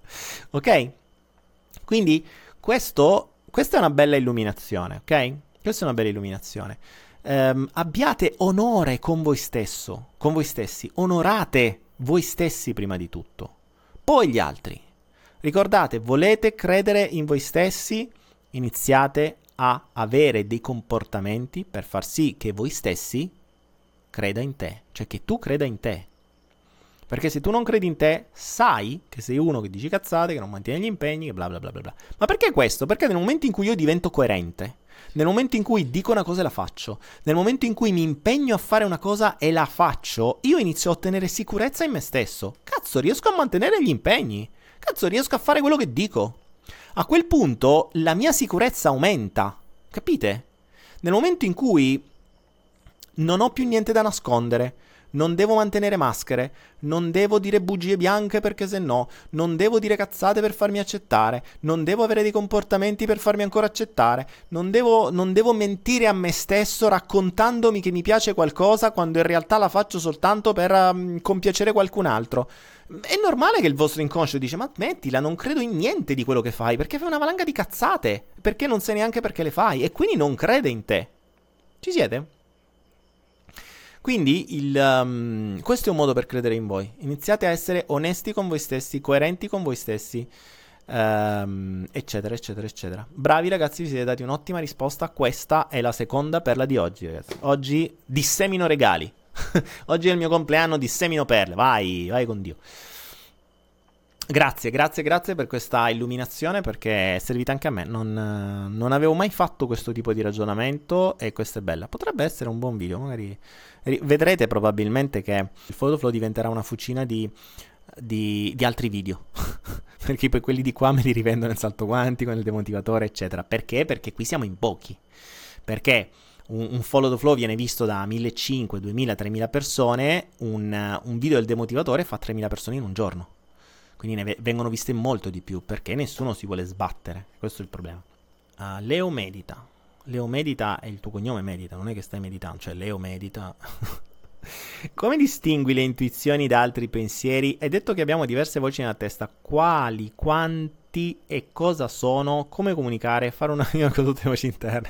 Ok? Quindi questo, questa è una bella illuminazione, ok? Questa è una bella illuminazione. Um, abbiate onore con voi stesso, con voi stessi. Onorate voi stessi prima di tutto. Poi gli altri. Ricordate, volete credere in voi stessi? Iniziate a avere dei comportamenti per far sì che voi stessi creda in te, cioè che tu creda in te. Perché se tu non credi in te, sai che sei uno che dici cazzate, che non mantiene gli impegni, che bla bla bla bla bla. Ma perché questo? Perché nel momento in cui io divento coerente, nel momento in cui dico una cosa e la faccio, nel momento in cui mi impegno a fare una cosa e la faccio, io inizio a ottenere sicurezza in me stesso. Cazzo, riesco a mantenere gli impegni. Cazzo, riesco a fare quello che dico. A quel punto la mia sicurezza aumenta. Capite? Nel momento in cui non ho più niente da nascondere, non devo mantenere maschere, non devo dire bugie bianche perché se no, non devo dire cazzate per farmi accettare, non devo avere dei comportamenti per farmi ancora accettare, non devo, non devo mentire a me stesso raccontandomi che mi piace qualcosa quando in realtà la faccio soltanto per um, compiacere qualcun altro. È normale che il vostro inconscio dice: Ma mettila, non credo in niente di quello che fai, perché fai una valanga di cazzate, perché non sai neanche perché le fai, e quindi non crede in te. Ci siete? Quindi il, um, questo è un modo per credere in voi. Iniziate a essere onesti con voi stessi, coerenti con voi stessi. ehm, eccetera, eccetera, eccetera. Bravi ragazzi, vi siete dati un'ottima risposta. Questa è la seconda perla di oggi, ragazzi. Oggi dissemino regali. oggi è il mio compleanno, dissemino perle. Vai, vai con Dio. Grazie, grazie, grazie per questa illuminazione perché è servita anche a me. Non, non, avevo mai fatto questo tipo di ragionamento e questa è bella. Potrebbe essere un buon video, magari vedrete probabilmente che il Photoflow diventerà una fucina di, di, di altri video. perché poi quelli di qua me li rivendo nel salto quantico, nel demotivatore, eccetera. Perché? Perché qui siamo in pochi. Perché un, un follow the flow viene visto da 1500, 2000, 3000 persone, un, un video del demotivatore fa 3000 persone in un giorno quindi ne vengono viste molto di più perché nessuno si vuole sbattere. Questo è il problema. Uh, Leo medita. Leo medita è il tuo cognome medita, non è che stai meditando, cioè Leo medita. Come distingui le intuizioni da altri pensieri? È detto che abbiamo diverse voci nella testa. Quali, quanti e cosa sono? Come comunicare? Fare una riunione con tutte le voci interne.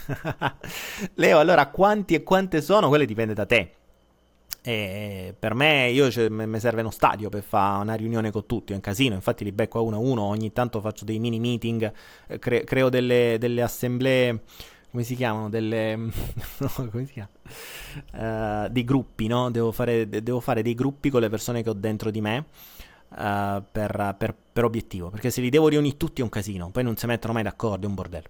Leo, allora quanti e quante sono? Quello dipende da te. E per me, io cioè, mi serve uno stadio per fare una riunione con tutti, è un casino, infatti li becco a uno a uno, ogni tanto faccio dei mini meeting, eh, cre- creo delle, delle, assemblee, come si chiamano? Delle... no, come si chiama? Uh, dei gruppi, no? Devo fare, devo fare, dei gruppi con le persone che ho dentro di me. Uh, per, per, per obiettivo perché se li devo riunire tutti è un casino poi non si mettono mai d'accordo, è un bordello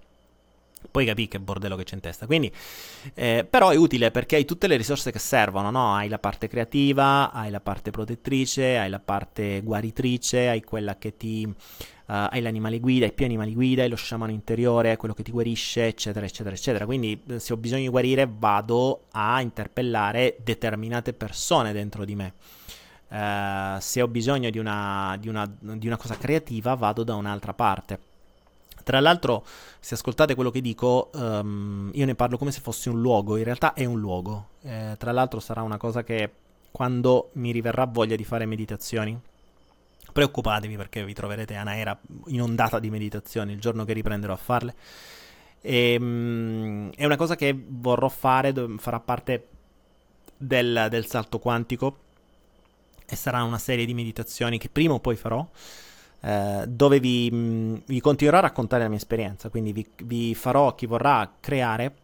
poi capì che bordello che c'è in testa. Quindi, eh, però è utile perché hai tutte le risorse che servono, no? Hai la parte creativa, hai la parte protettrice, hai la parte guaritrice, hai quella che ti... Uh, hai l'animale guida, hai più animali guida, hai lo sciamano interiore, quello che ti guarisce, eccetera, eccetera, eccetera. Quindi, eh, se ho bisogno di guarire, vado a interpellare determinate persone dentro di me. Uh, se ho bisogno di una, di, una, di una cosa creativa, vado da un'altra parte. Tra l'altro, se ascoltate quello che dico, um, io ne parlo come se fosse un luogo, in realtà è un luogo. Eh, tra l'altro sarà una cosa che quando mi riverrà voglia di fare meditazioni, preoccupatevi perché vi troverete a una era inondata di meditazioni il giorno che riprenderò a farle. E, um, è una cosa che vorrò fare, farà parte del, del salto quantico e sarà una serie di meditazioni che prima o poi farò eh, dove vi, mh, mm, vi, continuerò a raccontare la mia esperienza, quindi vi, vi, farò, chi vorrà, creare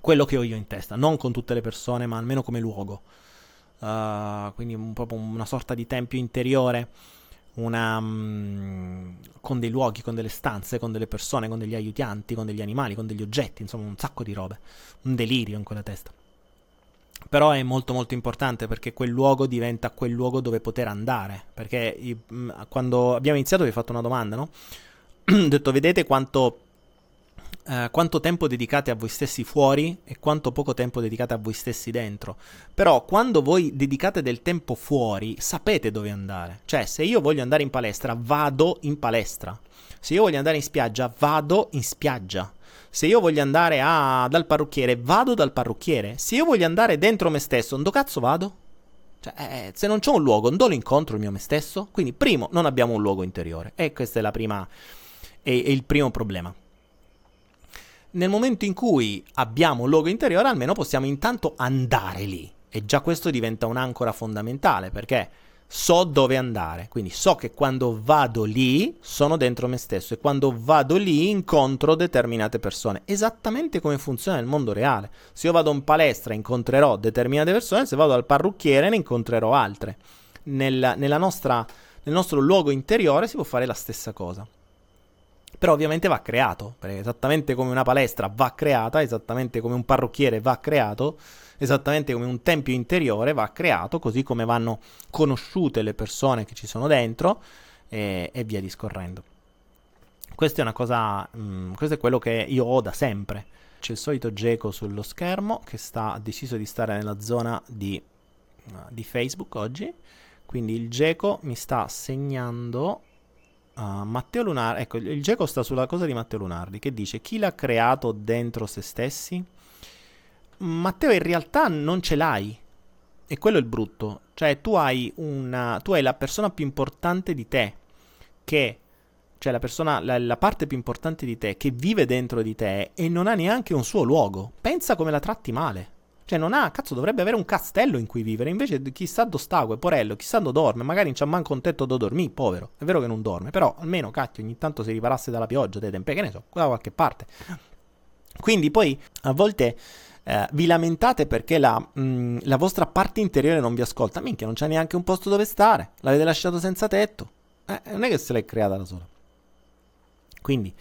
quello che ho io in testa, non con tutte le persone, ma almeno come luogo. Uh, quindi un, proprio una sorta di tempio interiore, una, um, con dei luoghi, con delle stanze, con delle persone, con degli aiutanti, con degli animali, con degli oggetti, insomma un sacco di robe, un delirio in quella testa. Però è molto molto importante perché quel luogo diventa quel luogo dove poter andare. Perché mm, quando abbiamo iniziato vi ho fatto una domanda, no? ho detto vedete quanto, eh, quanto tempo dedicate a voi stessi fuori e quanto poco tempo dedicate a voi stessi dentro. Però quando voi dedicate del tempo fuori sapete dove andare. Cioè se io voglio andare in palestra vado in palestra. Se io voglio andare in spiaggia vado in spiaggia. Se io voglio andare a, dal parrucchiere, vado dal parrucchiere. Se io voglio andare dentro me stesso, dove cazzo vado? Cioè, eh, se non c'è un luogo, non lo incontro il mio me stesso? Quindi, primo, non abbiamo un luogo interiore. E questo è, prima, è, è il primo problema. Nel momento in cui abbiamo un luogo interiore, almeno possiamo intanto andare lì. E già questo diventa un'ancora fondamentale, perché so dove andare, quindi so che quando vado lì sono dentro me stesso e quando vado lì incontro determinate persone, esattamente come funziona nel mondo reale. Se io vado in palestra incontrerò determinate persone, se vado al parrucchiere ne incontrerò altre. Nel, nostra, nel nostro luogo interiore si può fare la stessa cosa. Però ovviamente va creato, perché esattamente come una palestra va creata, esattamente come un parrucchiere va creato, esattamente come un tempio interiore va creato, così come vanno conosciute le persone che ci sono dentro e, e via discorrendo. Questa è una cosa, mh, mm, questo è quello che io ho da sempre. C'è il solito Geco sullo schermo che sta, ha deciso di stare nella zona di, di Facebook oggi. Quindi il Geco mi sta segnando Uh, Matteo Lunardi, ecco, il Geco sta sulla cosa di Matteo Lunardi che dice chi l'ha creato dentro se stessi? Matteo in realtà non ce l'hai. E quello è il brutto. Cioè, tu hai una. Tu hai la persona più importante di te. Che. Cioè, la persona. La, la parte più importante di te. Che vive dentro di te. E non ha neanche un suo luogo. Pensa come la tratti male. Cioè non ha, cazzo, dovrebbe avere un castello in cui vivere, invece chissà dove sta quel porello, chissà dove dorme, magari non c'ha manco un tetto dove dormire, povero. È vero che non dorme, però almeno, cacchio, ogni tanto si riparasse dalla pioggia, dei tempi, che ne so, da qualche parte. Quindi poi a volte eh, vi lamentate perché la, mh, mm, la, vostra parte interiore non vi ascolta. Minchia, non c'è neanche un posto dove stare, l'avete lasciato senza tetto. Eh, non è che se l'è creata da sola. Quindi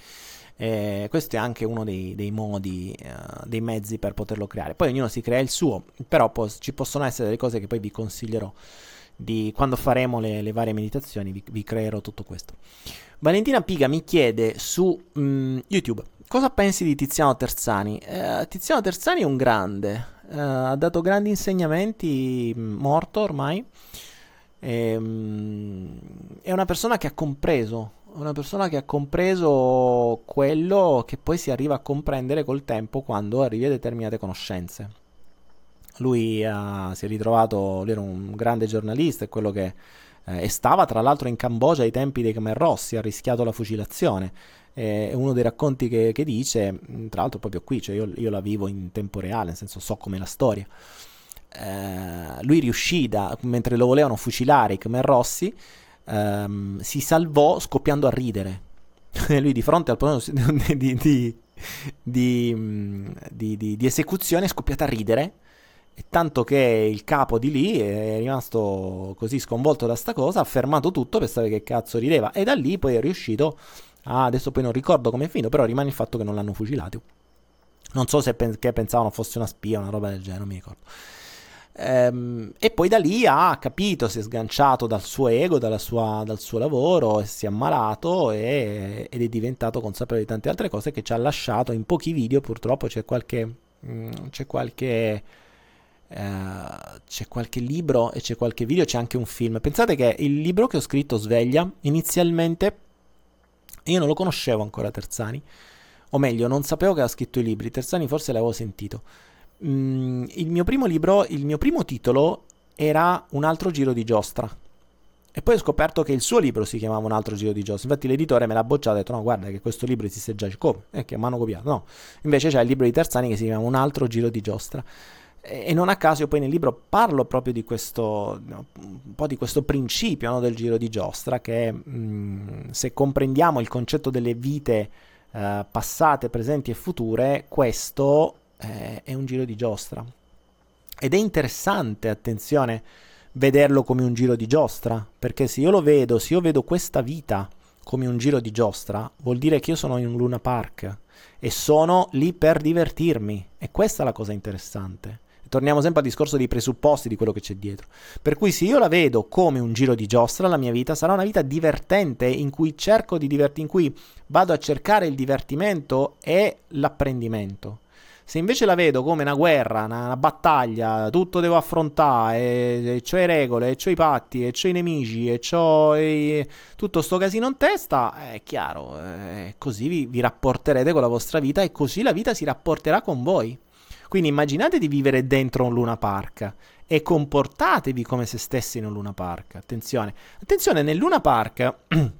eh, questo è anche uno dei, dei modi, eh, dei mezzi per poterlo creare. Poi ognuno si crea il suo, però po- ci possono essere delle cose che poi vi consiglierò di quando faremo le, le varie meditazioni, vi, vi, creerò tutto questo. Valentina Piga mi chiede su mh, mm, YouTube cosa pensi di Tiziano Terzani? Eh, Tiziano Terzani è un grande, eh, ha dato grandi insegnamenti, mm, morto ormai. E, ehm, mh, è una persona che ha compreso una persona che ha compreso quello che poi si arriva a comprendere col tempo quando arrivi a determinate conoscenze. Lui uh, si è ritrovato, lui era un grande giornalista, è quello che eh, e stava tra l'altro in Cambogia ai tempi dei Khmer Rossi, ha rischiato la fucilazione. è uno dei racconti che, che, dice, tra l'altro proprio qui, cioè io, io, la vivo in tempo reale, nel senso so come la storia. Eh, lui riuscì, da, mentre lo volevano fucilare i Khmer Rossi, um, si salvò scoppiando a ridere. Lui di fronte al problema di, di, di, di, esecuzione è scoppiato a ridere. Tanto che il capo di lì è rimasto così sconvolto da sta cosa, ha fermato tutto per sapere che cazzo rideva. E da lì poi è riuscito. Ah, adesso poi non ricordo come è finito, però rimane il fatto che non l'hanno fucilato. Non so se pen- pensavano fosse una spia o una roba del genere, non mi ricordo. Ehm, e poi da lì ha capito, si è sganciato dal suo ego, sua, dal suo lavoro, si è ammalato e, ed è diventato consapevole di tante altre cose che ci ha lasciato in pochi video. Purtroppo c'è qualche, mh, mm, c'è qualche, uh, c'è qualche libro e c'è qualche video, c'è anche un film. Pensate che il libro che ho scritto, Sveglia, inizialmente io non lo conoscevo ancora Terzani, o meglio, non sapevo che aveva scritto i libri. Terzani forse l'avevo sentito mm, il mio primo libro, il mio primo titolo era Un altro giro di giostra. E poi ho scoperto che il suo libro si chiamava Un altro giro di giostra. Infatti l'editore me l'ha bocciato e ha detto: No, guarda, che questo libro esiste già. Come? È che mi copiato. No, invece c'è il libro di Terzani che si chiama Un altro giro di giostra. E non a caso io poi nel libro parlo proprio di questo, un po' di questo principio no, del giro di giostra, che mh, mm, se comprendiamo il concetto delle vite uh, passate, presenti e future, questo eh, è un giro di giostra. Ed è interessante, attenzione, vederlo come un giro di giostra, perché se io lo vedo, se io vedo questa vita come un giro di giostra, vuol dire che io sono in un Luna Park e sono lì per divertirmi. E questa è la cosa interessante. torniamo sempre al discorso dei presupposti di quello che c'è dietro. Per cui se io la vedo come un giro di giostra, la mia vita sarà una vita divertente in cui cerco di divertirmi, in cui vado a cercare il divertimento e l'apprendimento. Se invece la vedo come una guerra, una, una battaglia, tutto devo affrontare, e, e c'ho le regole, e c'ho i patti, e c'ho i nemici, e c'ho i, tutto sto casino in testa, è chiaro, eh, così vi, vi rapporterete con la vostra vita e così la vita si rapporterà con voi. Quindi immaginate di vivere dentro un Luna Park e comportatevi come se stessi in un Luna Park. Attenzione, attenzione, nel Luna Park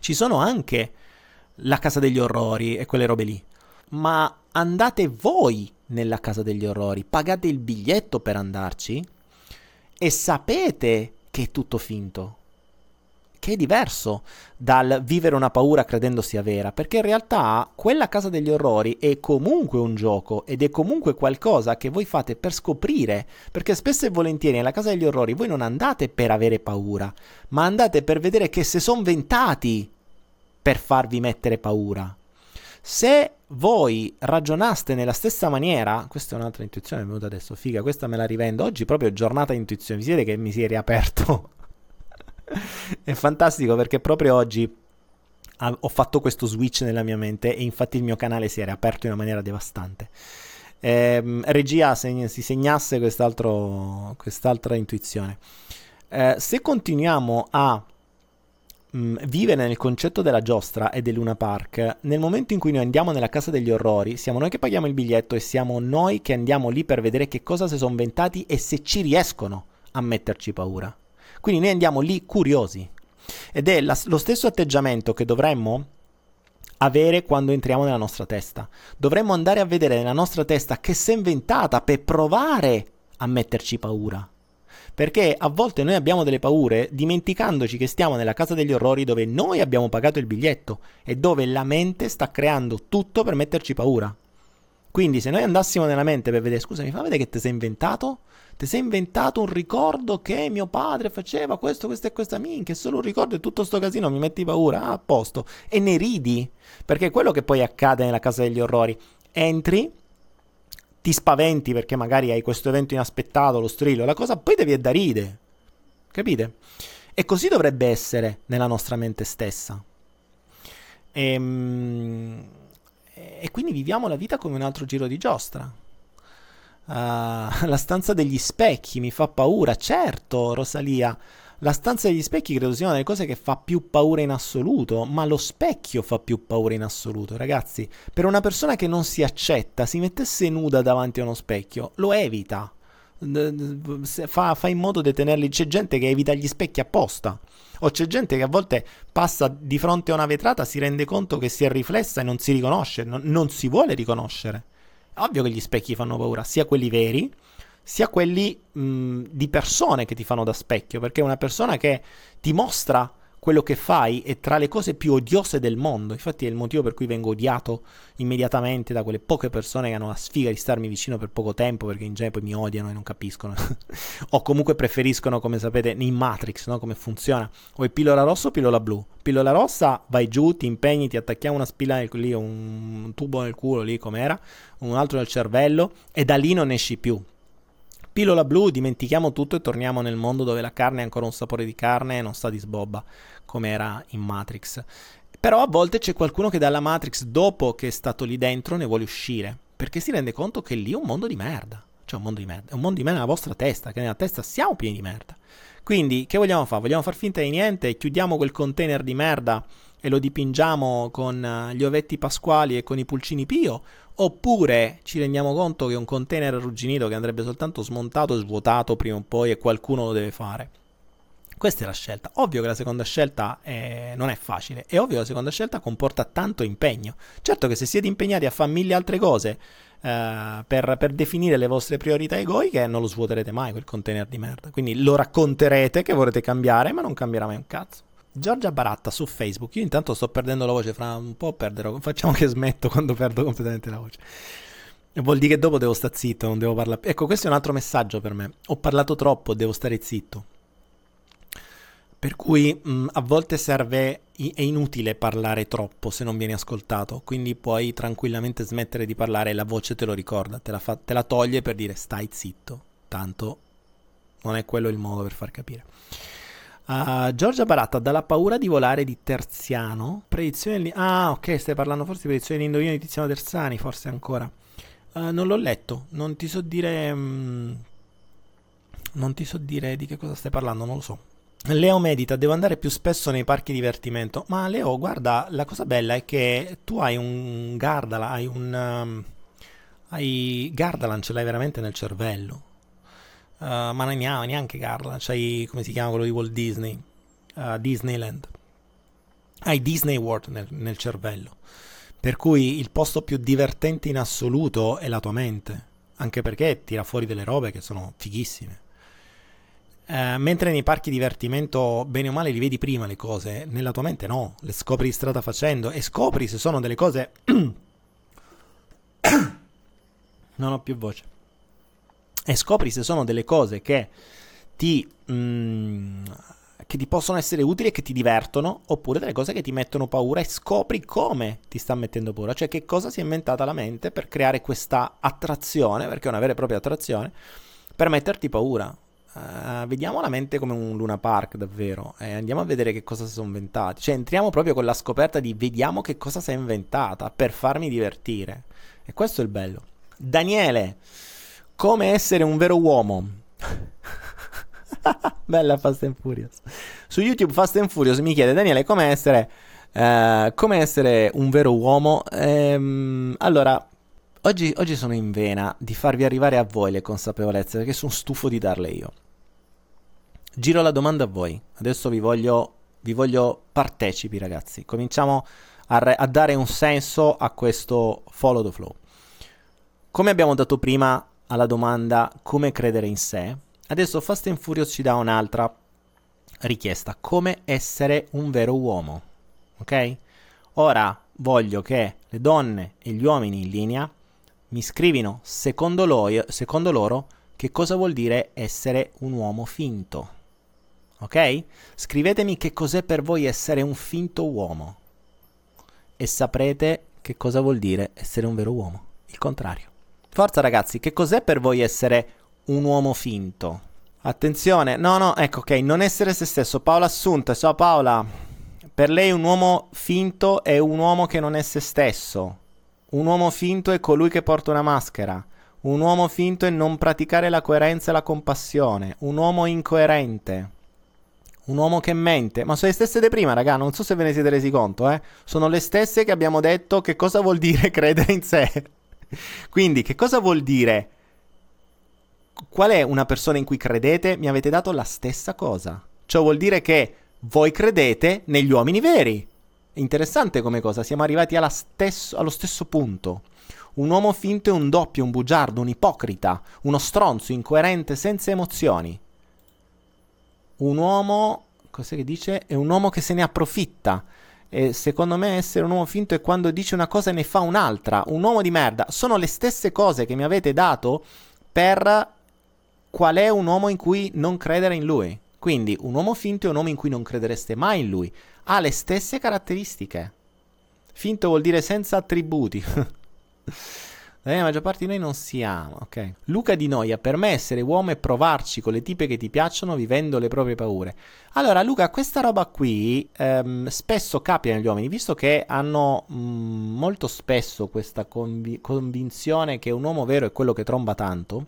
ci sono anche la casa degli orrori e quelle robe lì ma andate voi nella casa degli orrori, pagate il biglietto per andarci e sapete che è tutto finto. Che è diverso dal vivere una paura credendo sia vera, perché in realtà quella casa degli orrori è comunque un gioco ed è comunque qualcosa che voi fate per scoprire, perché spesso e volentieri nella casa degli orrori voi non andate per avere paura, ma andate per vedere che se sono ventati per farvi mettere paura. Se voi ragionaste nella stessa maniera, questa è un'altra intuizione, è venuta adesso, figa, questa me la rivendo, oggi proprio giornata intuizione, vi siete che mi si è riaperto? è fantastico perché proprio oggi ho fatto questo switch nella mia mente e infatti il mio canale si è riaperto in una maniera devastante. Eh, regia, se si segnasse quest'altra intuizione. Eh, se continuiamo a mh, mm, vive nel concetto della giostra e del Luna Park, nel momento in cui noi andiamo nella casa degli orrori, siamo noi che paghiamo il biglietto e siamo noi che andiamo lì per vedere che cosa si sono inventati e se ci riescono a metterci paura. Quindi noi andiamo lì curiosi. Ed è la, lo stesso atteggiamento che dovremmo avere quando entriamo nella nostra testa. Dovremmo andare a vedere nella nostra testa che si è inventata per provare a metterci paura. Perché a volte noi abbiamo delle paure dimenticandoci che stiamo nella casa degli orrori dove noi abbiamo pagato il biglietto e dove la mente sta creando tutto per metterci paura. Quindi se noi andassimo nella mente per vedere, scusa, mi fa vedere che ti sei inventato? Ti sei inventato un ricordo che mio padre faceva questo, questo e questa minchia, è solo un ricordo e tutto sto casino mi metti paura, ah, a posto. E ne ridi, perché è quello che poi accade nella casa degli orrori. Entri, ti spaventi perché magari hai questo evento inaspettato, lo strillo, la cosa poi devi da ride. Capite? E così dovrebbe essere nella nostra mente stessa. Ehm, e quindi viviamo la vita come un altro giro di giostra. Uh, la stanza degli specchi mi fa paura, certo, Rosalia. La stanza degli specchi credo sia una delle cose che fa più paura in assoluto, ma lo specchio fa più paura in assoluto, ragazzi. Per una persona che non si accetta, si mettesse nuda davanti a uno specchio, lo evita. Fa, fa in modo di tenerli. C'è gente che evita gli specchi apposta. O c'è gente che a volte passa di fronte a una vetrata, si rende conto che si è riflessa e non si riconosce, non, non si vuole riconoscere. Ovvio che gli specchi fanno paura, sia quelli veri, sia quelli mh, di persone che ti fanno da specchio, perché una persona che ti mostra quello che fai è tra le cose più odiose del mondo. Infatti è il motivo per cui vengo odiato immediatamente da quelle poche persone che hanno la sfiga di starmi vicino per poco tempo, perché in genere poi mi odiano e non capiscono. o comunque preferiscono, come sapete, in Matrix, no? come funziona. O è pillola rossa o pillola blu. Pillola rossa, vai giù, ti impegni, ti attacchiamo una spilla nel, lì, un tubo nel culo lì com'era, un altro nel cervello, e da lì non esci più Pillola blu, dimentichiamo tutto e torniamo nel mondo dove la carne è ancora un sapore di carne e non sta di sbobba, come era in Matrix. Però a volte c'è qualcuno che dalla Matrix, dopo che è stato lì dentro, ne vuole uscire, perché si rende conto che lì è un mondo di merda. Cioè un mondo di merda, è un mondo di merda nella vostra testa, che nella testa siamo pieni di merda. Quindi, che vogliamo fare? Vogliamo far finta di niente? Chiudiamo quel container di merda e lo dipingiamo con eh, gli ovetti pasquali e con i pulcini Pio? Oppure ci rendiamo conto che un container arrugginito che andrebbe soltanto smontato e svuotato prima o poi e qualcuno lo deve fare? Questa è la scelta. Ovvio che la seconda scelta è... non è facile. È ovvio che la seconda scelta comporta tanto impegno. Certo che se siete impegnati a fare mille altre cose eh, per, per, definire le vostre priorità egoiche, non lo svuoterete mai quel container di merda. Quindi lo racconterete che vorrete cambiare, ma non cambierà mai un cazzo. Giorgia Baratta su Facebook. Io intanto sto perdendo la voce, fra un po' perderò. Facciamo che smetto quando perdo completamente la voce. Vuol dire che dopo devo stare zitto, non devo parlare. Ecco, questo è un altro messaggio per me. Ho parlato troppo, devo stare zitto. Per cui mh, a volte serve, è inutile parlare troppo se non vieni ascoltato, quindi puoi tranquillamente smettere di parlare e la voce te lo ricorda, te la, fa, te la toglie per dire stai zitto, tanto non è quello il modo per far capire. Uh, Giorgia Baratta, dalla paura di volare di Terziano. Predizione di... Ah, ok, stai parlando forse di predizione di indovino di Tiziano Terzani, forse ancora. Uh, non l'ho letto, non ti so dire... Um, non ti so dire di che cosa stai parlando, non lo so. Leo medita, devo andare più spesso nei parchi divertimento. Ma Leo, guarda, la cosa bella è che tu hai un Gardala, hai un... Um, hai Gardaland, ce l'hai veramente nel cervello Uh, ma ha neanche Carla, c'hai come si chiama quello di Walt Disney, uh, Disneyland. Hai Disney World nel, nel cervello. Per cui il posto più divertente in assoluto è la tua mente, anche perché tira fuori delle robe che sono fighissime. Uh, mentre nei parchi divertimento, bene o male, li vedi prima le cose, nella tua mente no, le scopri di strada facendo e scopri se sono delle cose. non ho più voce e scopri se sono delle cose che ti, mm, che ti possono essere utili e che ti divertono, oppure delle cose che ti mettono paura e scopri come ti sta mettendo paura, cioè che cosa si è inventata la mente per creare questa attrazione, perché è una vera e propria attrazione, per metterti paura. Uh, vediamo la mente come un Luna Park davvero e andiamo a vedere che cosa si sono inventati. Cioè entriamo proprio con la scoperta di vediamo che cosa si è inventata per farmi divertire. E questo è il bello. Daniele, come essere un vero uomo. Bella Fast and Furious. Su YouTube Fast and Furious mi chiede Daniele come essere, uh, come essere un vero uomo. Ehm, allora, oggi, oggi sono in vena di farvi arrivare a voi le consapevolezze perché sono stufo di darle io. Giro la domanda a voi. Adesso vi voglio Vi voglio partecipi, ragazzi. Cominciamo a, re- a dare un senso a questo follow the flow. Come abbiamo dato prima alla domanda come credere in sé, adesso Fast and Furious ci dà un'altra richiesta, come essere un vero uomo. Ok? Ora voglio che le donne e gli uomini in linea mi scrivino secondo, lo- secondo loro che cosa vuol dire essere un uomo finto. Ok? Scrivetemi che cos'è per voi essere un finto uomo e saprete che cosa vuol dire essere un vero uomo. Il contrario. Forza ragazzi, che cos'è per voi essere un uomo finto? Attenzione, no, no, ecco, ok, non essere se stesso. Paola Assunta, ciao Paola. Per lei un uomo finto è un uomo che non è se stesso. Un uomo finto è colui che porta una maschera. Un uomo finto è non praticare la coerenza e la compassione. Un uomo incoerente. Un uomo che mente. Ma sono le stesse di prima, raga. Non so se ve ne siete resi conto, eh. Sono le stesse che abbiamo detto che cosa vuol dire credere in sé. Quindi, che cosa vuol dire qual è una persona in cui credete? Mi avete dato la stessa cosa. Ciò vuol dire che voi credete negli uomini veri. Interessante come cosa, siamo arrivati stesso, allo stesso punto. Un uomo finto è un doppio, un bugiardo, un ipocrita, uno stronzo, incoerente, senza emozioni. Un uomo, cos'è che dice? È un uomo che se ne approfitta. E secondo me essere un uomo finto è quando dice una cosa e ne fa un'altra. Un uomo di merda. Sono le stesse cose che mi avete dato per qual è un uomo in cui non credere in lui. Quindi un uomo finto è un uomo in cui non credereste mai in lui. Ha le stesse caratteristiche. Finto vuol dire senza attributi. Eh, la maggior parte di noi non si ama, ok? Luca Di Noia, per me essere uomo è provarci con le tipe che ti piacciono vivendo le proprie paure. Allora, Luca, questa roba qui ehm, spesso capita negli uomini, visto che hanno mh, mm, molto spesso questa convi- convinzione che un uomo vero è quello che tromba tanto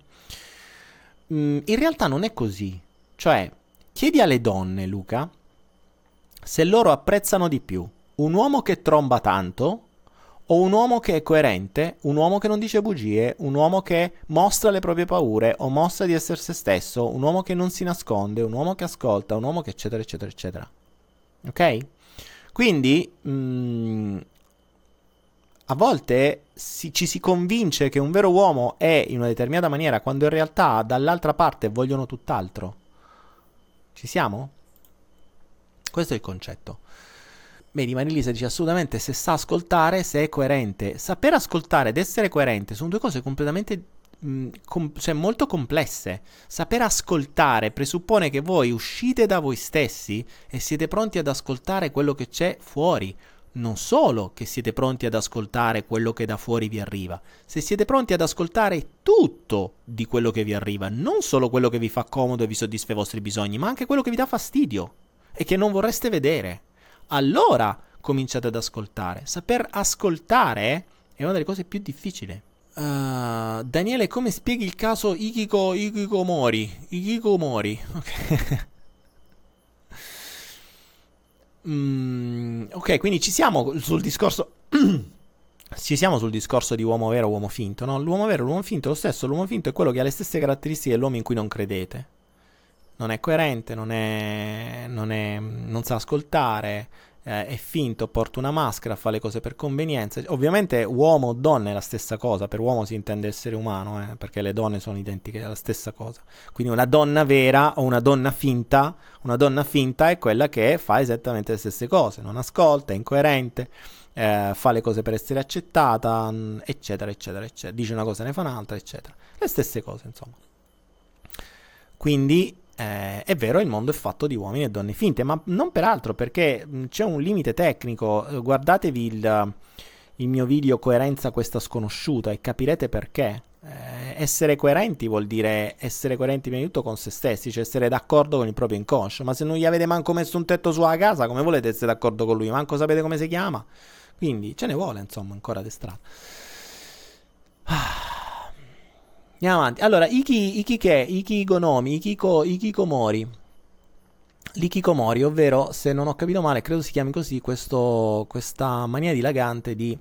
Mm, in realtà non è così. Cioè, chiedi alle donne, Luca, se loro apprezzano di più un uomo che tromba tanto o un uomo che è coerente, un uomo che non dice bugie, un uomo che mostra le proprie paure o mostra di essere se stesso, un uomo che non si nasconde, un uomo che ascolta, un uomo che eccetera eccetera eccetera. Ok? Quindi mh, mm, a volte si, ci si convince che un vero uomo è in una determinata maniera quando in realtà dall'altra parte vogliono tutt'altro. Ci siamo? Questo è il concetto. Vedi, Marilisa dice assolutamente se sa ascoltare, se è coerente. Saper ascoltare ed essere coerente sono due cose completamente mh, com- cioè molto complesse. Saper ascoltare presuppone che voi uscite da voi stessi e siete pronti ad ascoltare quello che c'è fuori, non solo che siete pronti ad ascoltare quello che da fuori vi arriva, se siete pronti ad ascoltare tutto di quello che vi arriva, non solo quello che vi fa comodo e vi soddisfa i vostri bisogni, ma anche quello che vi dà fastidio e che non vorreste vedere. Allora cominciate ad ascoltare. Saper ascoltare è una delle cose più difficili. Uh, Daniele, come spieghi il caso Ikiko, Ikiko Mori? Ikiko Mori. Ok. Mm, ok, quindi ci siamo sul discorso. ci siamo sul discorso di uomo vero e uomo finto, no? L'uomo vero e l'uomo finto è lo stesso. L'uomo finto è quello che ha le stesse caratteristiche dell'uomo in cui non credete. Non è coerente, non, è, non, è, non sa ascoltare, eh, è finto, porta una maschera, fa le cose per convenienza. Ovviamente uomo o donna è la stessa cosa, per uomo si intende essere umano, eh, perché le donne sono identiche, è la stessa cosa. Quindi una donna vera o una donna finta, una donna finta è quella che fa esattamente le stesse cose, non ascolta, è incoerente. Eh, fa le cose per essere accettata, mm, eccetera, eccetera, eccetera. Dice una cosa e ne fa un'altra, eccetera. Le stesse cose, insomma. Quindi eh, è vero, il mondo è fatto di uomini e donne finte, ma non peraltro perché mh, c'è un limite tecnico. Eh, guardatevi il, il, mio video Coerenza questa sconosciuta e capirete perché. Eh, essere coerenti vuol dire essere coerenti prima di tutto con se stessi, cioè essere d'accordo con il proprio inconscio. Ma se non gli avete manco messo un tetto sulla casa, come volete essere d'accordo con lui? Manco sapete come si chiama? Quindi ce ne vuole, insomma, ancora di strada. Ah. Andiamo avanti. Allora, Iki, Iki che? Ikigonomi, Ikiko, Ikikomori. L'ikikomori, ovvero, se non ho capito male, credo si chiami così, questo, questa mania dilagante di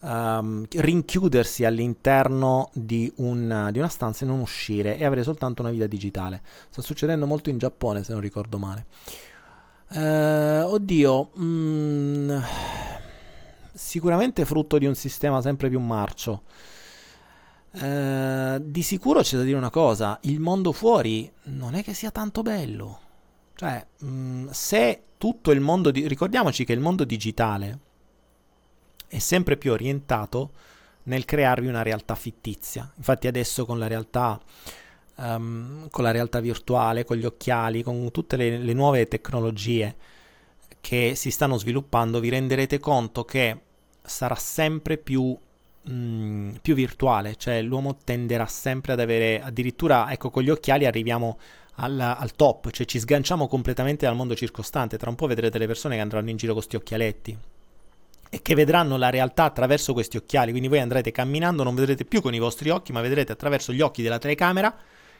um, rinchiudersi all'interno di, un, di una stanza e non uscire e avere soltanto una vita digitale. Sta succedendo molto in Giappone, se non ricordo male. Uh, oddio, mm, sicuramente frutto di un sistema sempre più marcio. Uh, di sicuro c'è da dire una cosa, il mondo fuori non è che sia tanto bello. Cioè, mh, mm, se tutto il mondo, di... ricordiamoci che il mondo digitale è sempre più orientato nel crearvi una realtà fittizia. Infatti adesso con la realtà um, con la realtà virtuale, con gli occhiali, con tutte le, le nuove tecnologie che si stanno sviluppando, vi renderete conto che sarà sempre più, mh, mm, più virtuale, cioè l'uomo tenderà sempre ad avere, addirittura ecco con gli occhiali arriviamo al, al, top, cioè ci sganciamo completamente dal mondo circostante, tra un po' vedrete le persone che andranno in giro con questi occhialetti e che vedranno la realtà attraverso questi occhiali, quindi voi andrete camminando, non vedrete più con i vostri occhi, ma vedrete attraverso gli occhi della telecamera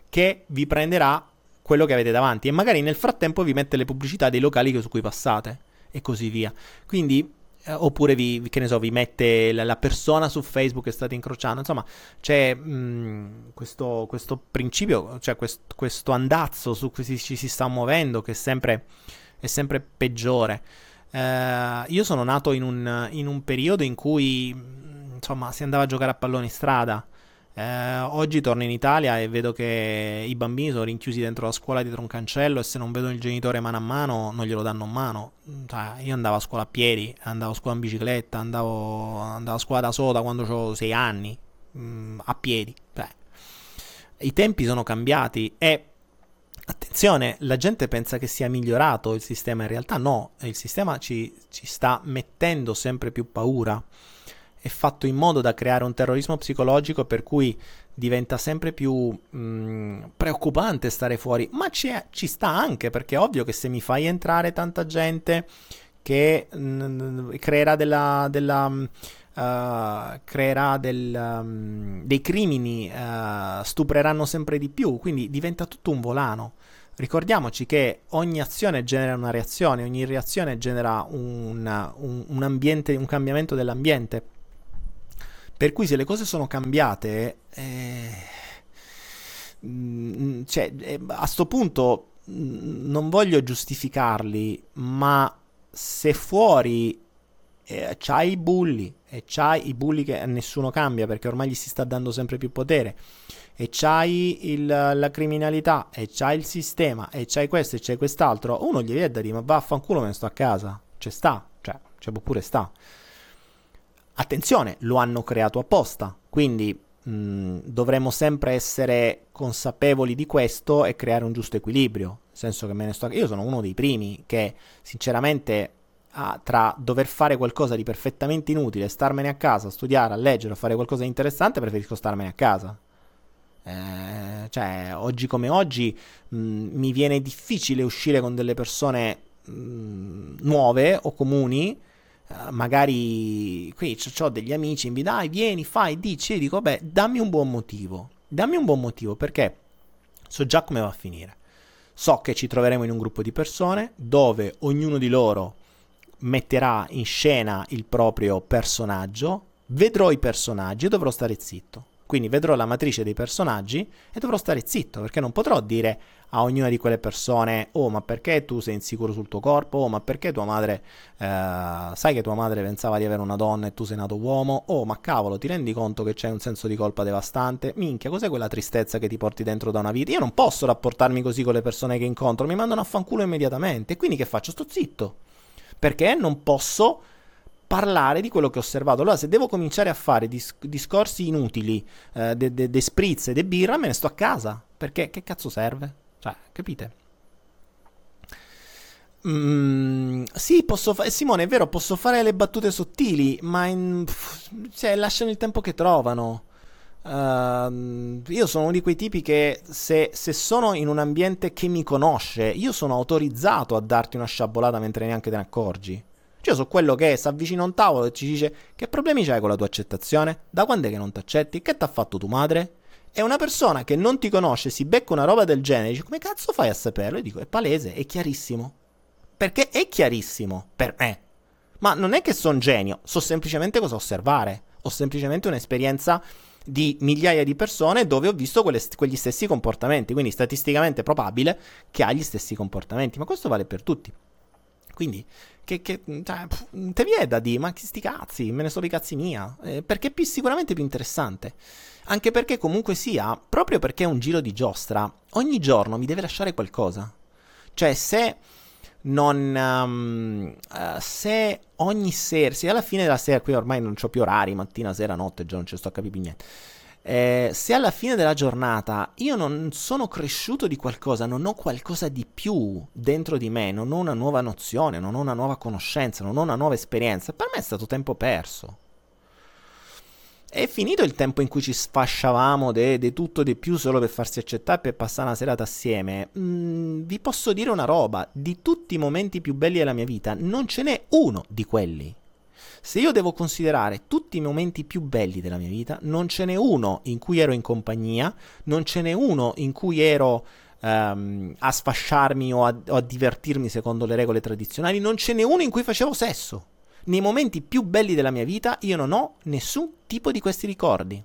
che vi prenderà quello che avete davanti e magari nel frattempo vi mette le pubblicità dei locali su cui passate e così via. Quindi eh, oppure vi, che ne so, vi mette la, persona su Facebook che state incrociando. Insomma, c'è mh, mm, questo, questo, principio, cioè quest, questo andazzo su cui ci si, sta muovendo che è sempre, è sempre peggiore. Eh, io sono nato in un, in un periodo in cui insomma si andava a giocare a pallone in strada eh, oggi torno in Italia e vedo che i bambini sono rinchiusi dentro la scuola dietro un cancello e se non vedono il genitore mano a mano non glielo danno in mano. Cioè, io andavo a scuola a piedi, andavo a scuola in bicicletta, andavo, andavo a scuola da soda quando avevo 6 anni, mh, mm, a piedi. Beh, I tempi sono cambiati e attenzione, la gente pensa che sia migliorato il sistema, in realtà no, il sistema ci, ci sta mettendo sempre più paura è fatto in modo da creare un terrorismo psicologico per cui diventa sempre più mh, mm, preoccupante stare fuori, ma ci sta anche perché è ovvio che se mi fai entrare tanta gente che mh, mm, creerà della, della uh, creerà del, um, dei crimini, uh, stupreranno sempre di più, quindi diventa tutto un volano. Ricordiamoci che ogni azione genera una reazione, ogni reazione genera un, un, un, ambiente, un cambiamento dell'ambiente. Per cui se le cose sono cambiate, eh, mm, cioè, eh, a questo punto mm, non voglio giustificarli, ma se fuori eh, c'hai i bulli e c'hai i bulli che nessuno cambia perché ormai gli si sta dando sempre più potere e c'hai il, la criminalità e c'hai il sistema e c'hai questo e c'hai quest'altro, uno gli viene da dire ma vaffanculo me ne sto a casa, c'è sta, cioè, c'è pure sta. Attenzione, lo hanno creato apposta, quindi mh, mm, dovremmo sempre essere consapevoli di questo e creare un giusto equilibrio. Nel senso che me ne sto... Io sono uno dei primi che, sinceramente, ah, tra dover fare qualcosa di perfettamente inutile, starmene a casa, studiare, a leggere, a fare qualcosa di interessante, preferisco starmene a casa. Eh, cioè, oggi come oggi mh, mm, mi viene difficile uscire con delle persone mh, mm, nuove o comuni Uh, magari qui ho degli amici, mi dai, vieni, fai, dici, io dico, beh, dammi un buon motivo. Dammi un buon motivo perché so già come va a finire. So che ci troveremo in un gruppo di persone dove ognuno di loro metterà in scena il proprio personaggio, vedrò i personaggi e dovrò stare zitto. Quindi vedrò la matrice dei personaggi e dovrò stare zitto perché non potrò dire a ognuna di quelle persone oh ma perché tu sei insicuro sul tuo corpo? Oh ma perché tua madre eh, sai che tua madre pensava di avere una donna e tu sei nato uomo? Oh ma cavolo ti rendi conto che c'è un senso di colpa devastante? Minchia cos'è quella tristezza che ti porti dentro da una vita? Io non posso rapportarmi così con le persone che incontro mi mandano a fanculo immediatamente. Quindi che faccio? Sto zitto. Perché non posso parlare di quello che ho osservato. Allora, se devo cominciare a fare dis- discorsi inutili, eh, de, de, de spritz e de birra, me ne sto a casa. Perché che cazzo serve? Cioè, capite? Mm, sì, posso fare. Simone, è vero, posso fare le battute sottili, ma in... cioè, lasciano il tempo che trovano. Uh, io sono uno di quei tipi che se, se, sono in un ambiente che mi conosce, io sono autorizzato a darti una sciabolata mentre neanche te ne accorgi. Cioè, io so quello che si avvicina a un tavolo e ci dice che problemi c'hai con la tua accettazione? Da quando è che non ti accetti? Che ti ha fatto tua madre? E una persona che non ti conosce si becca una roba del genere dice come cazzo fai a saperlo? E dico è palese, è chiarissimo. Perché è chiarissimo per me. Ma non è che sono genio, so semplicemente cosa osservare. Ho semplicemente un'esperienza di migliaia di persone dove ho visto quelle, quegli stessi comportamenti. Quindi statisticamente probabile che ha gli stessi comportamenti. Ma questo vale per tutti. Quindi, che, che cioè, te vi è da dire, ma sti cazzi, me ne sono i cazzi mia, eh, perché è più, sicuramente più interessante. Anche perché comunque sia, proprio perché è un giro di giostra, ogni giorno mi deve lasciare qualcosa. Cioè, se non... Um, uh, se ogni sera, se alla fine della sera, qui ormai non ho più orari, mattina, sera, notte, già non ci sto a capire più niente. Eh, se alla fine della giornata io non sono cresciuto di qualcosa, non ho qualcosa di più dentro di me, non ho una nuova nozione, non ho una nuova conoscenza, non ho una nuova esperienza, per me è stato tempo perso. È finito il tempo in cui ci sfasciavamo di tutto di più solo per farsi accettare e per passare una serata assieme. Mm, vi posso dire una roba, di tutti i momenti più belli della mia vita, non ce n'è uno di quelli. Se io devo considerare tutti i momenti più belli della mia vita, non ce n'è uno in cui ero in compagnia, non ce n'è uno in cui ero um, a sfasciarmi o a, o a divertirmi secondo le regole tradizionali, non ce n'è uno in cui facevo sesso nei momenti più belli della mia vita io non ho nessun tipo di questi ricordi.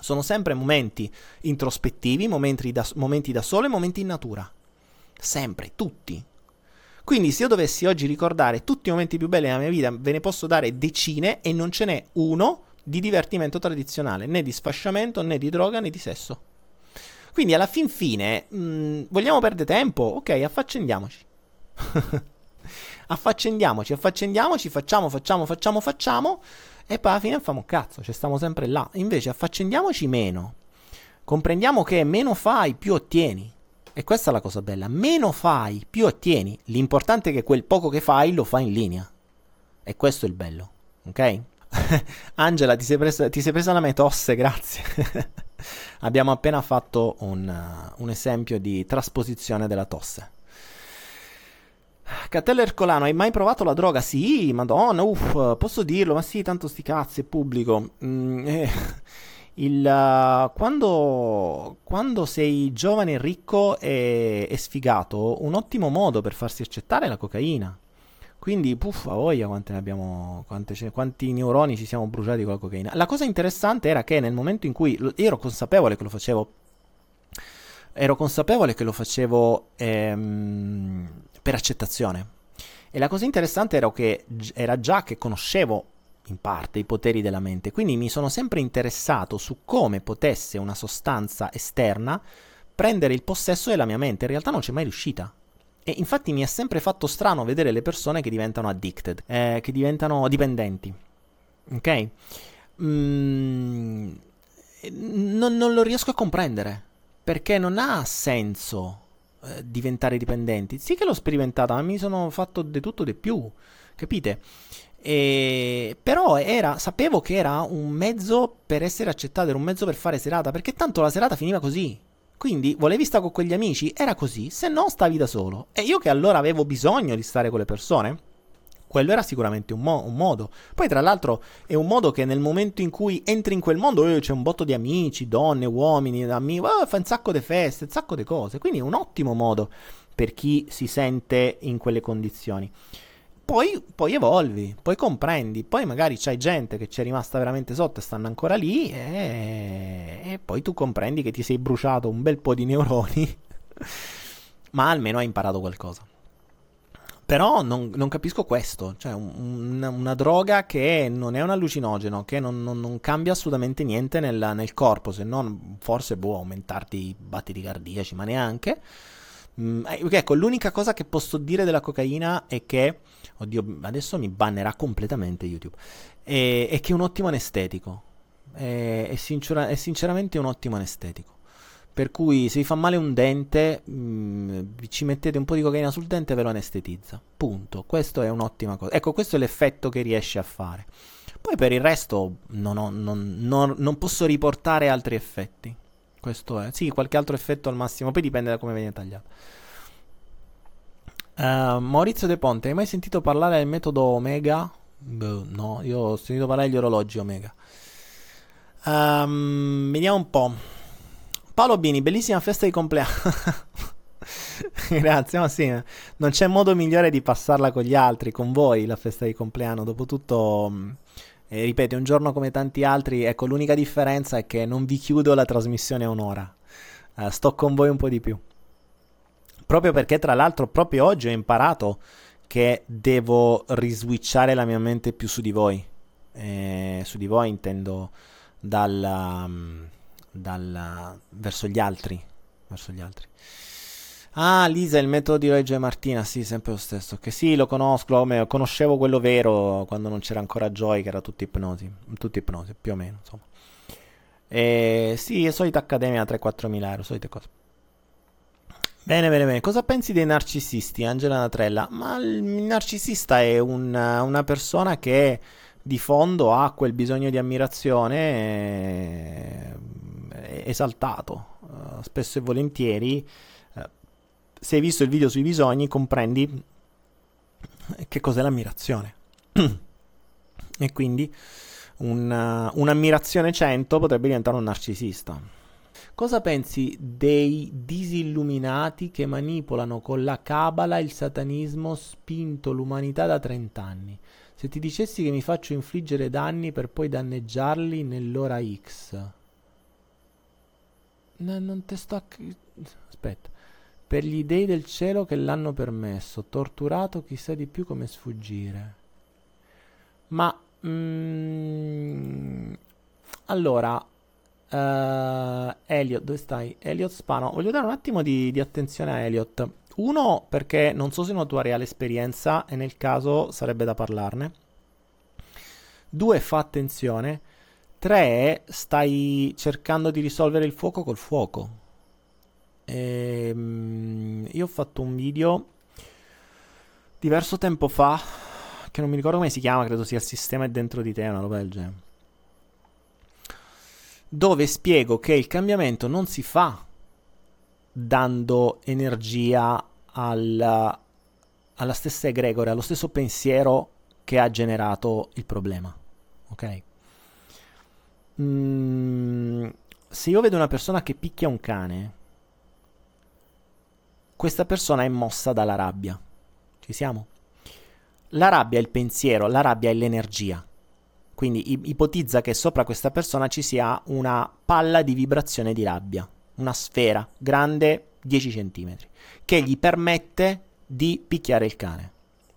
Sono sempre momenti introspettivi, momenti da, momenti da solo e momenti in natura. Sempre, tutti. Quindi se io dovessi oggi ricordare tutti i momenti più belli della mia vita, ve ne posso dare decine e non ce n'è uno di divertimento tradizionale, né di sfasciamento, né di droga, né di sesso. Quindi alla fin fine, mh, mm, vogliamo perdere tempo? Ok, affaccendiamoci. affaccendiamoci, affaccendiamoci, facciamo, facciamo, facciamo, facciamo e poi alla fine famo cazzo, ci stiamo sempre là. Invece affaccendiamoci meno. Comprendiamo che meno fai, più ottieni. E questa è la cosa bella, meno fai, più ottieni. L'importante è che quel poco che fai lo fai in linea. E questo è il bello, ok? Angela, ti sei, presa, ti sei presa la mia tosse, grazie. Abbiamo appena fatto un, uh, un esempio di trasposizione della tosse. Cattello Ercolano, hai mai provato la droga? Sì, madonna, uff, posso dirlo, ma sì, tanto sti cazzi, è pubblico. Mm, eh, il, uh, quando, quando, sei giovane, ricco e, e, sfigato, un ottimo modo per farsi accettare è la cocaina. Quindi, puff, a voglia quante ne abbiamo, quante, quanti neuroni ci siamo bruciati con la cocaina. La cosa interessante era che nel momento in cui io ero consapevole che lo facevo, ero consapevole che lo facevo ehm, per accettazione. E la cosa interessante era che era già che conoscevo in parte i poteri della mente, quindi mi sono sempre interessato su come potesse una sostanza esterna prendere il possesso della mia mente. In realtà non c'è mai riuscita. E infatti mi ha sempre fatto strano vedere le persone che diventano addicted, eh, che diventano dipendenti. Ok? Mm, non, non lo riesco a comprendere perché non ha senso eh, diventare dipendenti. Sì che l'ho sperimentata, ma mi sono fatto di tutto di più, capite? E... Però era, sapevo che era un mezzo per essere accettato, era un mezzo per fare serata, perché tanto la serata finiva così. Quindi volevi stare con quegli amici? Era così, se no stavi da solo. E io che allora avevo bisogno di stare con le persone, quello era sicuramente un, mo- un, modo. Poi, tra l'altro, è un modo che nel momento in cui entri in quel mondo eh, c'è un botto di amici, donne, uomini, amici, oh, fa un sacco di feste, un sacco di cose. Quindi è un ottimo modo per chi si sente in quelle condizioni. Poi, poi evolvi, poi comprendi, poi magari c'hai gente che ci è rimasta veramente sotto e stanno ancora lì e, e poi tu comprendi che ti sei bruciato un bel po' di neuroni, ma almeno hai imparato qualcosa. Però non, non, capisco questo, cioè un, una, una, droga che non è un allucinogeno, che non, non, non cambia assolutamente niente nel, nel, corpo, se non forse può aumentarti i battiti cardiaci, ma neanche. Mm, eh, ecco, l'unica cosa che posso dire della cocaina è che, oddio, adesso mi bannerà completamente YouTube, è, è che è un ottimo anestetico, è, è, sincera, è sinceramente un ottimo anestetico. Per cui se vi fa male un dente, mh, mm, ci mettete un po' di cocaina sul dente e ve lo anestetizza. Punto. Questo è un'ottima cosa. Ecco, questo è l'effetto che riesce a fare. Poi per il resto non, ho, non, non, non posso riportare altri effetti. Questo è. Sì, qualche altro effetto al massimo, poi dipende da come viene tagliato. Uh, Maurizio De Ponte, hai mai sentito parlare del metodo Omega? Beh, no, io ho sentito parlare degli orologi Omega. Um, vediamo un po'. Paolo Bini, bellissima festa di compleanno. Grazie, ma sì, non c'è modo migliore di passarla con gli altri, con voi, la festa di compleanno. Dopotutto, mm, eh, ripeto, un giorno come tanti altri, ecco, l'unica differenza è che non vi chiudo la trasmissione un'ora. Uh, sto con voi un po' di più. Proprio perché, tra l'altro, proprio oggi ho imparato che devo riswitchare la mia mente più su di voi. Eh, su di voi intendo dal, um, dal, verso gli altri. Verso gli altri. Ah, Lisa, il metodo di Reggio e Martina, sì, sempre lo stesso. Che sì, lo conosco, lo conoscevo quello vero quando non c'era ancora Joy, che era tutto ipnosi, tutto ipnosi, più o meno, insomma. E sì, solita accademia 3-4 mila euro, solite cose. Bene, bene, bene. Cosa pensi dei narcisisti, Angela Natrella? Ma il narcisista è un, una persona che di fondo ha quel bisogno di ammirazione eh, esaltato, uh, spesso e volentieri se hai visto il video sui bisogni, comprendi che cos'è l'ammirazione. e quindi una, un'ammirazione 100 potrebbe diventare un narcisista. Cosa pensi dei disilluminati che manipolano con la cabala il satanismo spinto l'umanità da 30 anni? Se ti dicessi che mi faccio infliggere danni per poi danneggiarli nell'ora X. No, non te sto... A... Aspetta per gli dei del cielo che l'hanno permesso, torturato chissà di più come sfuggire. Ma mm, allora, uh, Elliot, dove stai? Elliot Spano, voglio dare un attimo di, di attenzione a Elliot. Uno, perché non so se è una tua reale esperienza e nel caso sarebbe da parlarne. Due, fa attenzione. Tre, stai cercando di risolvere il fuoco col fuoco. Ehm, io ho fatto un video diverso tempo fa, che non mi ricordo come si chiama, credo sia il sistema è dentro di te, una roba del genere. Dove spiego che il cambiamento non si fa dando energia alla, alla stessa egregore, allo stesso pensiero che ha generato il problema. Ok? Mm, se io vedo una persona che picchia un cane, questa persona è mossa dalla rabbia. Ci siamo? La rabbia è il pensiero, la rabbia è l'energia. Quindi ipotizza che sopra questa persona ci sia una palla di vibrazione di rabbia, una sfera grande 10 cm, che gli permette di picchiare il cane.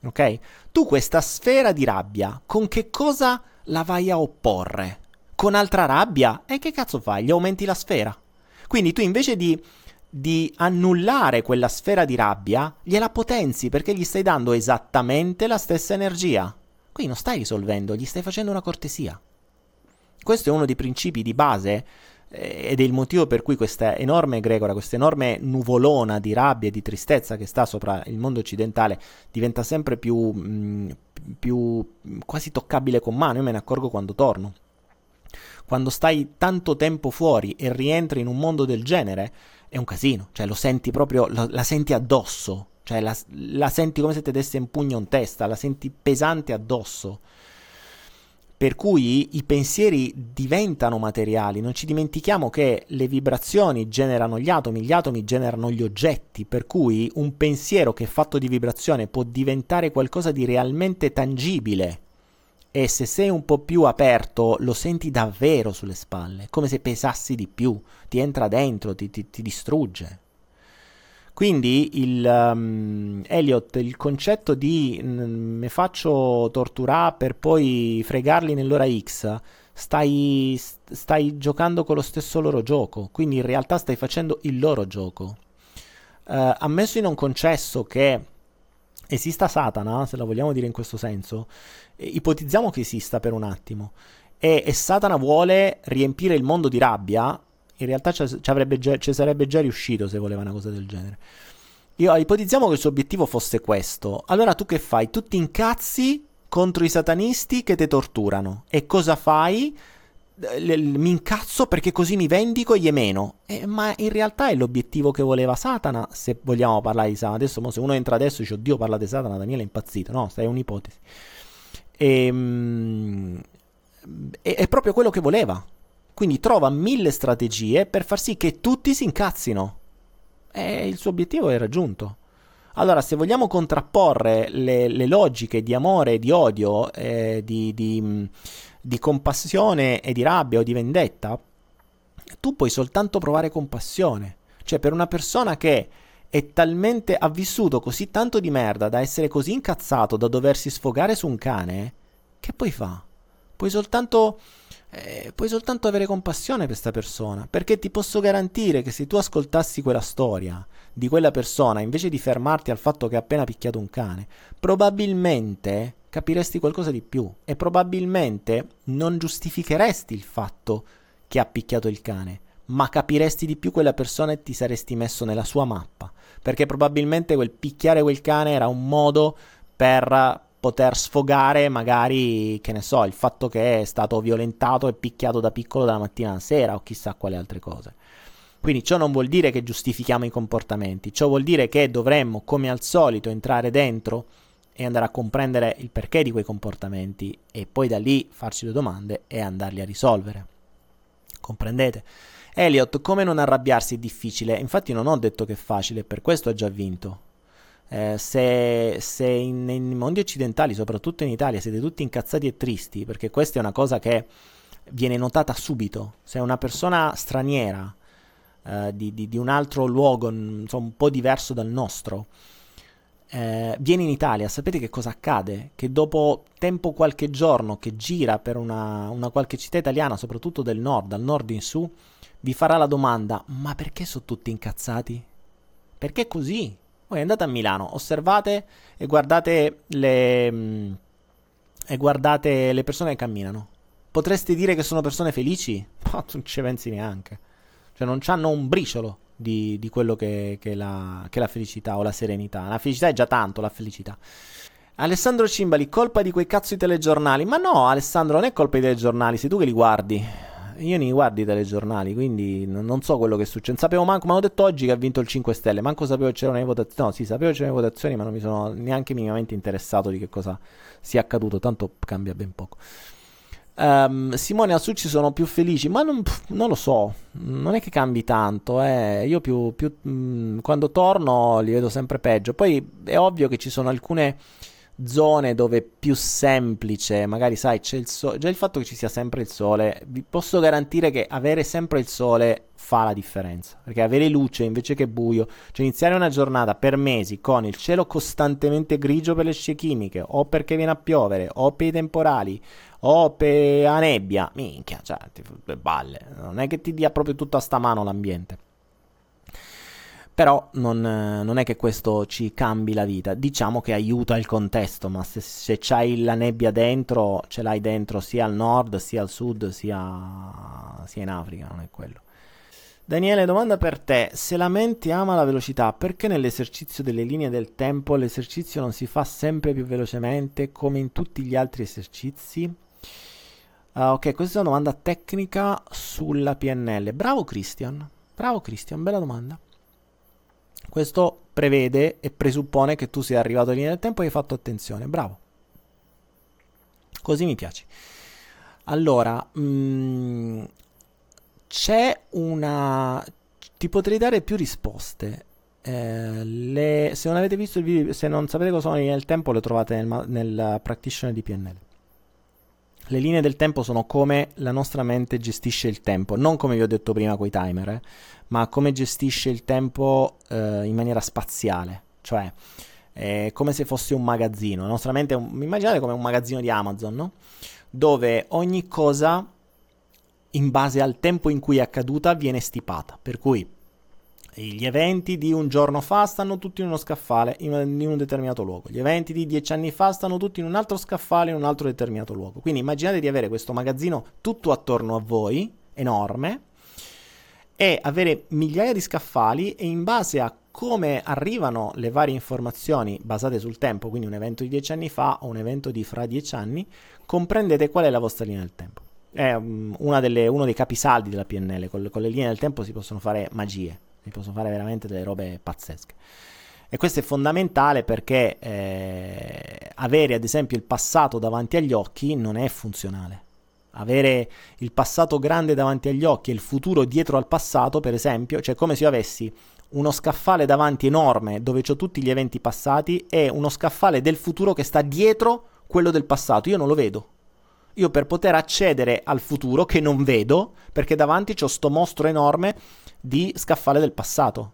Ok? Tu questa sfera di rabbia, con che cosa la vai a opporre? Con altra rabbia? E che cazzo fai? Gli aumenti la sfera. Quindi tu invece di di annullare quella sfera di rabbia, gliela potenzi perché gli stai dando esattamente la stessa energia. Qui non stai risolvendo, gli stai facendo una cortesia. Questo è uno dei principi di base eh, ed è il motivo per cui questa enorme egregora, questa enorme nuvolona di rabbia e di tristezza che sta sopra il mondo occidentale diventa sempre più, mh, mm, più quasi toccabile con mano. Io me ne accorgo quando torno. Quando stai tanto tempo fuori e rientri in un mondo del genere, è un casino, cioè lo senti proprio, la, la senti addosso, cioè la, la, senti come se ti desse un pugno in testa, la senti pesante addosso. Per cui i pensieri diventano materiali, non ci dimentichiamo che le vibrazioni generano gli atomi, gli atomi generano gli oggetti, per cui un pensiero che è fatto di vibrazione può diventare qualcosa di realmente tangibile e se sei un po' più aperto lo senti davvero sulle spalle, come se pesassi di più, ti entra dentro, ti, ti, ti distrugge. Quindi il um, Elliot, il concetto di mm, mi faccio torturare per poi fregarli nell'ora X, stai, stai, giocando con lo stesso loro gioco, quindi in realtà stai facendo il loro gioco. Uh, ammesso in un concesso che esista Satana, se la vogliamo dire in questo senso, ipotizziamo che esista per un attimo, e, e, Satana vuole riempire il mondo di rabbia, in realtà ci, ci sarebbe già riuscito se voleva una cosa del genere. Io, ipotizziamo che il suo obiettivo fosse questo. Allora tu che fai? Tu ti incazzi contro i satanisti che ti torturano. E cosa fai? Mi incazzo perché così mi vendico e gli meno. Eh, ma in realtà è l'obiettivo che voleva Satana, se vogliamo parlare di Satana. Adesso, se uno entra adesso e dice, oddio, parla di Satana, Daniele è impazzito. No, è un'ipotesi. E, um, è, è proprio quello che voleva. Quindi trova mille strategie per far sì che tutti si incazzino. E il suo obiettivo è raggiunto. Allora, se vogliamo contrapporre le, le logiche di amore e di odio, eh, di, di, di compassione e di rabbia o di vendetta, tu puoi soltanto provare compassione. Cioè, per una persona che è talmente ha vissuto così tanto di merda da essere così incazzato da doversi sfogare su un cane, che poi fa? Puoi soltanto eh, puoi soltanto avere compassione per questa persona, perché ti posso garantire che se tu ascoltassi quella storia di quella persona invece di fermarti al fatto che ha appena picchiato un cane, probabilmente capiresti qualcosa di più e probabilmente non giustificheresti il fatto che ha picchiato il cane, ma capiresti di più quella persona e ti saresti messo nella sua mappa perché probabilmente quel picchiare quel cane era un modo per poter sfogare magari, che ne so, il fatto che è stato violentato e picchiato da piccolo dalla mattina alla sera o chissà quale altre cose. Quindi ciò non vuol dire che giustifichiamo i comportamenti, ciò vuol dire che dovremmo, come al solito, entrare dentro e andare a comprendere il perché di quei comportamenti e poi da lì farci le domande e andarli a risolvere. Comprendete? Elliot, come non arrabbiarsi è difficile. Infatti non ho detto che è facile, per questo ha già vinto. Eh, se, se in, nei mondi occidentali, soprattutto in Italia, siete tutti incazzati e tristi, perché questa è una cosa che viene notata subito. Se una persona straniera eh, di, di, di, un altro luogo, insomma, un po' diverso dal nostro, eh, viene in Italia, sapete che cosa accade? Che dopo tempo qualche giorno che gira per una, una qualche città italiana, soprattutto del nord, dal nord in su, vi farà la domanda: ma perché sono tutti incazzati? Perché così? Voi andate a Milano, osservate e guardate le, mm, e guardate le persone che camminano. Potreste dire che sono persone felici? Ma non ci pensi neanche. Cioè, non hanno un briciolo di, di quello che, che, la, che la felicità o la serenità. La felicità è già tanto, la felicità. Alessandro Cimbali, colpa di quei cazzo di telegiornali. Ma no, Alessandro, non è colpa dei telegiornali, sei tu che li guardi io non guardo i telegiornali, quindi non, so quello che succede. Sapevo manco, mi hanno detto oggi che ha vinto il 5 Stelle, manco sapevo che c'erano le votazioni. No, sì, sapevo che c'erano le votazioni, ma non mi sono neanche minimamente interessato di che cosa sia accaduto, tanto cambia ben poco. Um, Simone e Asucci sono più felici, ma non, non, lo so, non è che cambi tanto. Eh. Io più, più mh, quando torno li vedo sempre peggio. Poi è ovvio che ci sono alcune zone dove è più semplice, magari sai, c'è il sole, già il fatto che ci sia sempre il sole, vi posso garantire che avere sempre il sole fa la differenza, perché avere luce invece che buio, cioè iniziare una giornata per mesi con il cielo costantemente grigio per le scie chimiche, o perché viene a piovere, o per i temporali, o per la nebbia, minchia, cioè, ti, balle, non è che ti dia proprio tutta sta mano l'ambiente. Però non, non, è che questo ci cambi la vita, diciamo che aiuta il contesto, ma se, se c'hai la nebbia dentro, ce l'hai dentro sia al nord, sia al sud, sia, sia in Africa, non è quello. Daniele, domanda per te. Se la mente ama la velocità, perché nell'esercizio delle linee del tempo l'esercizio non si fa sempre più velocemente come in tutti gli altri esercizi? Uh, ok, questa è una domanda tecnica sulla PNL. Bravo Christian, bravo Christian, bella domanda. Questo prevede e presuppone che tu sia arrivato lì nel tempo e hai fatto attenzione. Bravo. Così mi piace. Allora, mh, mm, c'è una... Ti potrei dare più risposte. Eh, le... Se non avete visto il video, se non sapete cosa sono del tempo, le trovate nel, nel practitioner di PNL. Le linee del tempo sono come la nostra mente gestisce il tempo, non come vi ho detto prima con i timer, eh, ma come gestisce il tempo eh, in maniera spaziale, cioè è come se fosse un magazzino. La nostra mente, un, immaginate come un magazzino di Amazon, no? dove ogni cosa in base al tempo in cui è accaduta viene stipata. Per cui gli eventi di un giorno fa stanno tutti in uno scaffale in un determinato luogo. Gli eventi di dieci anni fa stanno tutti in un altro scaffale in un altro determinato luogo. Quindi immaginate di avere questo magazzino tutto attorno a voi, enorme, e avere migliaia di scaffali e in base a come arrivano le varie informazioni basate sul tempo, quindi un evento di dieci anni fa o un evento di fra dieci anni, comprendete qual è la vostra linea del tempo. È um, delle, uno dei capisaldi della PNL, con, con le linee del tempo si possono fare magie si possono fare veramente delle robe pazzesche. E questo è fondamentale perché eh, avere ad esempio il passato davanti agli occhi non è funzionale. Avere il passato grande davanti agli occhi e il futuro dietro al passato, per esempio, cioè come se io avessi uno scaffale davanti enorme dove ho tutti gli eventi passati e uno scaffale del futuro che sta dietro quello del passato. Io non lo vedo. Io per poter accedere al futuro che non vedo, perché davanti c'ho sto mostro enorme di scaffale del passato.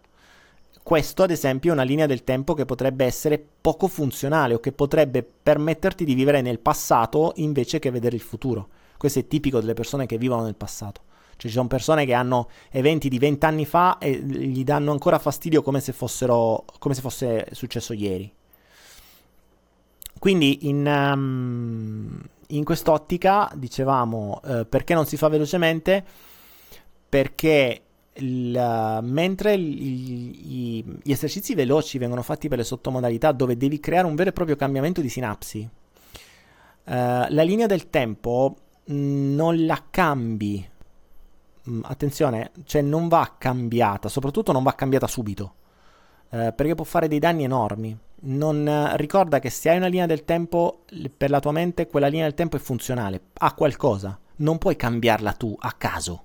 questo, ad esempio, è una linea del tempo che potrebbe essere poco funzionale o che potrebbe permetterti di vivere nel passato invece che vedere il futuro. Questo è tipico delle persone che vivono nel passato. Cioè, ci sono persone che hanno eventi di vent'anni fa e gli danno ancora fastidio come se, fossero, come se fosse successo ieri. Quindi, in, um, in quest'ottica, dicevamo, uh, perché non si fa velocemente? Perché il, mentre il, gli esercizi veloci vengono fatti per le sottomodalità dove devi creare un vero e proprio cambiamento di sinapsi, uh, la linea del tempo mm, non la cambi. Mm, attenzione, cioè non va cambiata, soprattutto non va cambiata subito, uh, perché può fare dei danni enormi. Non, uh, ricorda che se hai una linea del tempo, per la tua mente quella linea del tempo è funzionale, ha qualcosa, non puoi cambiarla tu a caso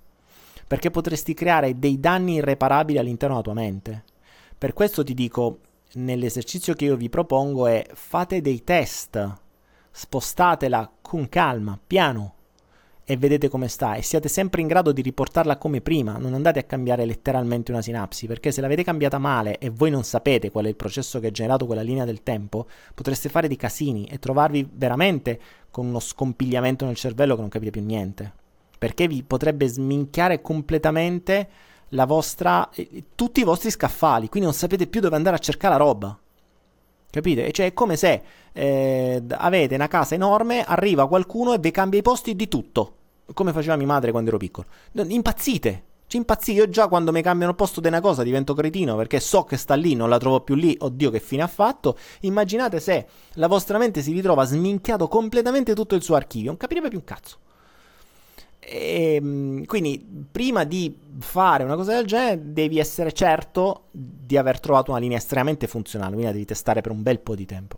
perché potresti creare dei danni irreparabili all'interno della tua mente. Per questo ti dico, nell'esercizio che io vi propongo è fate dei test, spostatela con calma, piano, e vedete come sta e siate sempre in grado di riportarla come prima, non andate a cambiare letteralmente una sinapsi, perché se l'avete cambiata male e voi non sapete qual è il processo che ha generato quella linea del tempo, potreste fare dei casini e trovarvi veramente con uno scompigliamento nel cervello che non capite più niente perché vi potrebbe sminchiare completamente la vostra, eh, tutti i vostri scaffali, quindi non sapete più dove andare a cercare la roba. Capite? Cioè è come se eh, avete una casa enorme, arriva qualcuno e vi cambia i posti di tutto, come faceva mia madre quando ero piccolo. Impazzite, ci impazzi. Io già quando mi cambiano posto di una cosa divento cretino perché so che sta lì, non la trovo più lì, oddio che fine ha fatto. Immaginate se la vostra mente si ritrova sminchiato completamente tutto il suo archivio, non capirebbe più un cazzo. E, ehm, quindi prima di fare una cosa del genere devi essere certo di aver trovato una linea estremamente funzionale, quindi la devi testare per un bel po' di tempo.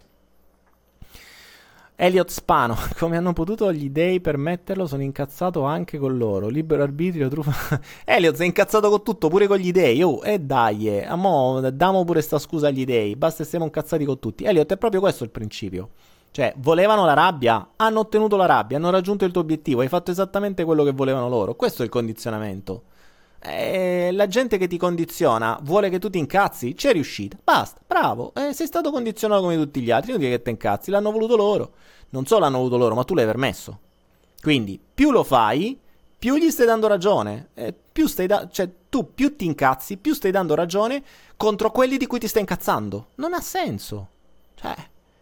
Elliot Spano, come hanno potuto gli dei permetterlo? Sono incazzato anche con loro. Libero arbitrio, truffa. Elliot, sei incazzato con tutto, pure con gli dei. Oh, e dai, eh. Amo, damo pure sta scusa agli dei. Basta siamo incazzati con tutti. Elliot, è proprio questo il principio. Cioè, volevano la rabbia, hanno ottenuto la rabbia, hanno raggiunto il tuo obiettivo, hai fatto esattamente quello che volevano loro. Questo è il condizionamento. E la gente che ti condiziona vuole che tu ti incazzi, c'è riuscita. Basta, bravo. Eh, sei stato condizionato come tutti gli altri, non dire che ti incazzi, l'hanno voluto loro. Non solo l'hanno voluto loro, ma tu l'hai permesso. Quindi, più lo fai, più gli stai dando ragione. Eh, più stai da- cioè, tu più ti incazzi, più stai dando ragione contro quelli di cui ti stai incazzando. Non ha senso. Cioè,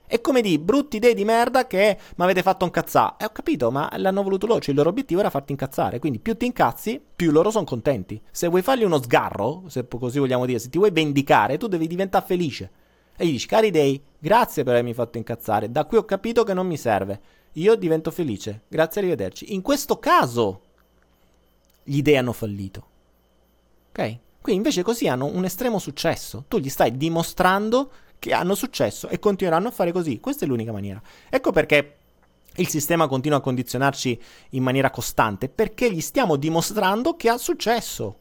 è come di brutti idee di merda che mi avete fatto incazzare. E ho capito, ma l'hanno voluto loro. Cioè, il loro obiettivo era farti incazzare. Quindi più ti incazzi, più loro sono contenti. Se vuoi fargli uno sgarro, se così vogliamo dire, se ti vuoi vendicare, tu devi diventare felice. E gli dici, cari dei, grazie per avermi fatto incazzare. Da qui ho capito che non mi serve. Io divento felice. Grazie, arrivederci. In questo caso, gli dei hanno fallito. Ok? Qui invece così hanno un estremo successo. Tu gli stai dimostrando che hanno successo e continueranno a fare così. Questa è l'unica maniera. Ecco perché il sistema continua a condizionarci in maniera costante, perché gli stiamo dimostrando che ha successo.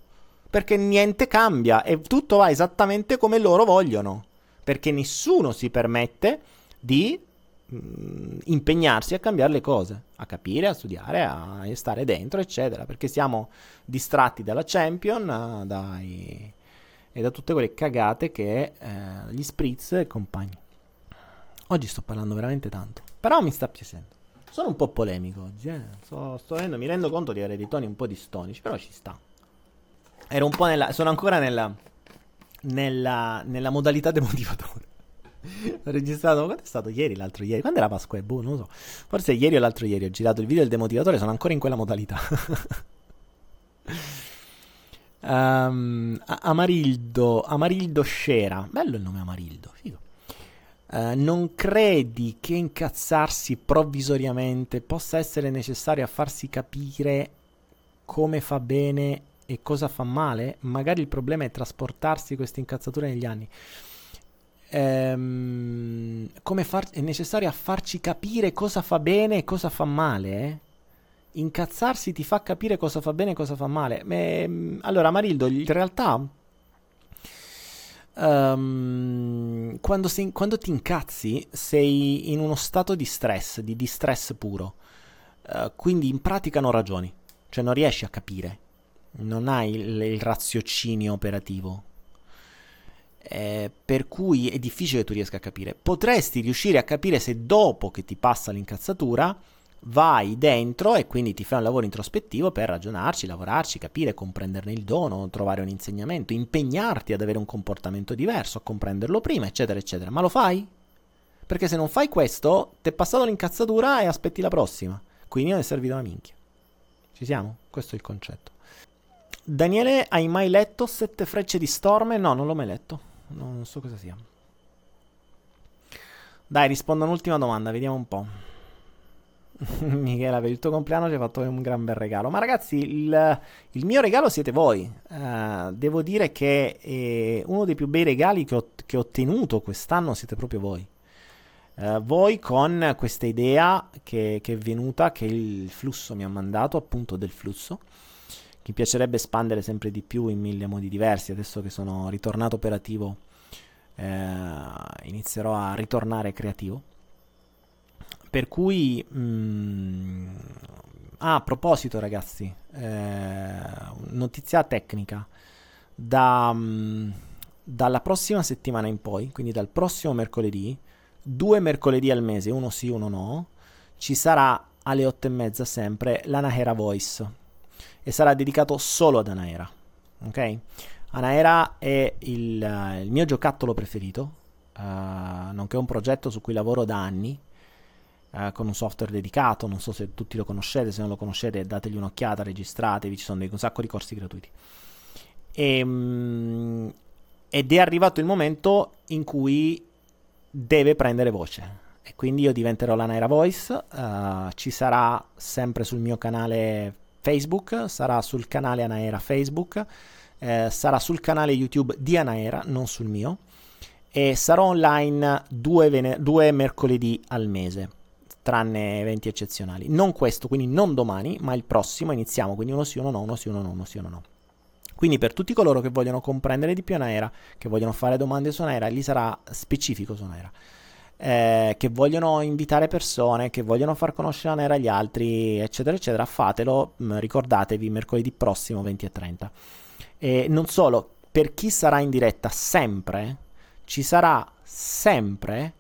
Perché niente cambia e tutto va esattamente come loro vogliono. Perché nessuno si permette di mh, mm, impegnarsi a cambiare le cose, a capire, a studiare, a stare dentro, eccetera. Perché siamo distratti dalla champion, dai e da tutte quelle cagate che eh, gli spritz e compagni. Oggi sto parlando veramente tanto, però mi sta piacendo. Sono un po' polemico oggi, eh. sto, sto vedendo, mi rendo conto di avere dei toni un po' distonici, però ci sta. Ero un po' nella, sono ancora nella, nella, nella modalità demotivatore. ho registrato, quando è stato ieri, l'altro ieri? Quando era Pasqua? Boh, non lo so. Forse ieri o l'altro ieri ho girato il video del demotivatore, sono ancora in quella modalità. Um, Amarildo, Amarildo Scera, bello il nome Amarildo, figo. Uh, non credi che incazzarsi provvisoriamente possa essere necessario a farsi capire come fa bene e cosa fa male? Magari il problema è trasportarsi queste incazzature negli anni. Um, come far- è necessario a farci capire cosa fa bene e cosa fa male? Eh? Incazzarsi ti fa capire cosa fa bene e cosa fa male. Me, allora, Marildo, in realtà, um, quando, sei, quando, ti incazzi, sei in uno stato di stress, di distress puro. Uh, quindi in pratica non ragioni, cioè non riesci a capire, non hai il, il raziocinio operativo. eh, per cui è difficile che tu riesca a capire. Potresti riuscire a capire se dopo che ti passa l'incazzatura vai dentro e quindi ti fai un lavoro introspettivo per ragionarci, lavorarci, capire, comprenderne il dono, trovare un insegnamento, impegnarti ad avere un comportamento diverso, a comprenderlo prima, eccetera, eccetera. Ma lo fai? Perché se non fai questo, ti è passato l'incazzatura e aspetti la prossima. Quindi non è servito una minchia. Ci siamo? Questo è il concetto. Daniele, hai mai letto Sette frecce di Storm? No, non l'ho mai letto. No, non so cosa sia. Dai, rispondo un'ultima domanda, vediamo un po'. Michela, per il tuo compleanno ci hai fatto un gran bel regalo. Ma ragazzi, il, il mio regalo siete voi. Uh, devo dire che eh, uno dei più bei regali che ho, che ho ottenuto quest'anno siete proprio voi. Uh, voi con questa idea che, che, è venuta, che il flusso mi ha mandato, appunto del flusso, mi piacerebbe espandere sempre di più in mille modi diversi, adesso che sono ritornato operativo, eh, inizierò a ritornare creativo. Per cui, mh, mm, ah, a proposito ragazzi, eh, notizia tecnica, da, mh, mm, dalla prossima settimana in poi, quindi dal prossimo mercoledì, due mercoledì al mese, uno sì, uno no, ci sarà alle otto e mezza sempre l'Anahera Voice e sarà dedicato solo ad Anaera. Ok? Anaera è il, il mio giocattolo preferito, uh, nonché un progetto su cui lavoro da anni eh, con un software dedicato, non so se tutti lo conoscete, se non lo conoscete dategli un'occhiata, registratevi, ci sono dei, un sacco di corsi gratuiti. E, um, ed è arrivato il momento in cui deve prendere voce. E quindi io diventerò la Naira Voice, uh, ci sarà sempre sul mio canale Facebook, sarà sul canale Anaera Facebook, eh, sarà sul canale YouTube di Anaera, non sul mio, e sarò online due, vene- due mercoledì al mese tranne eventi eccezionali. Non questo, quindi non domani, ma il prossimo iniziamo, quindi uno sì, uno no, uno sì, uno no, uno sì, uno no. Quindi per tutti coloro che vogliono comprendere di più Anaera, che vogliono fare domande su Anaera, lì sarà specifico su Anaera. Eh, che vogliono invitare persone, che vogliono far conoscere Anaera agli altri, eccetera, eccetera, fatelo, mm, ricordatevi, mercoledì prossimo 20 e 30. E non solo, per chi sarà in diretta sempre, ci sarà sempre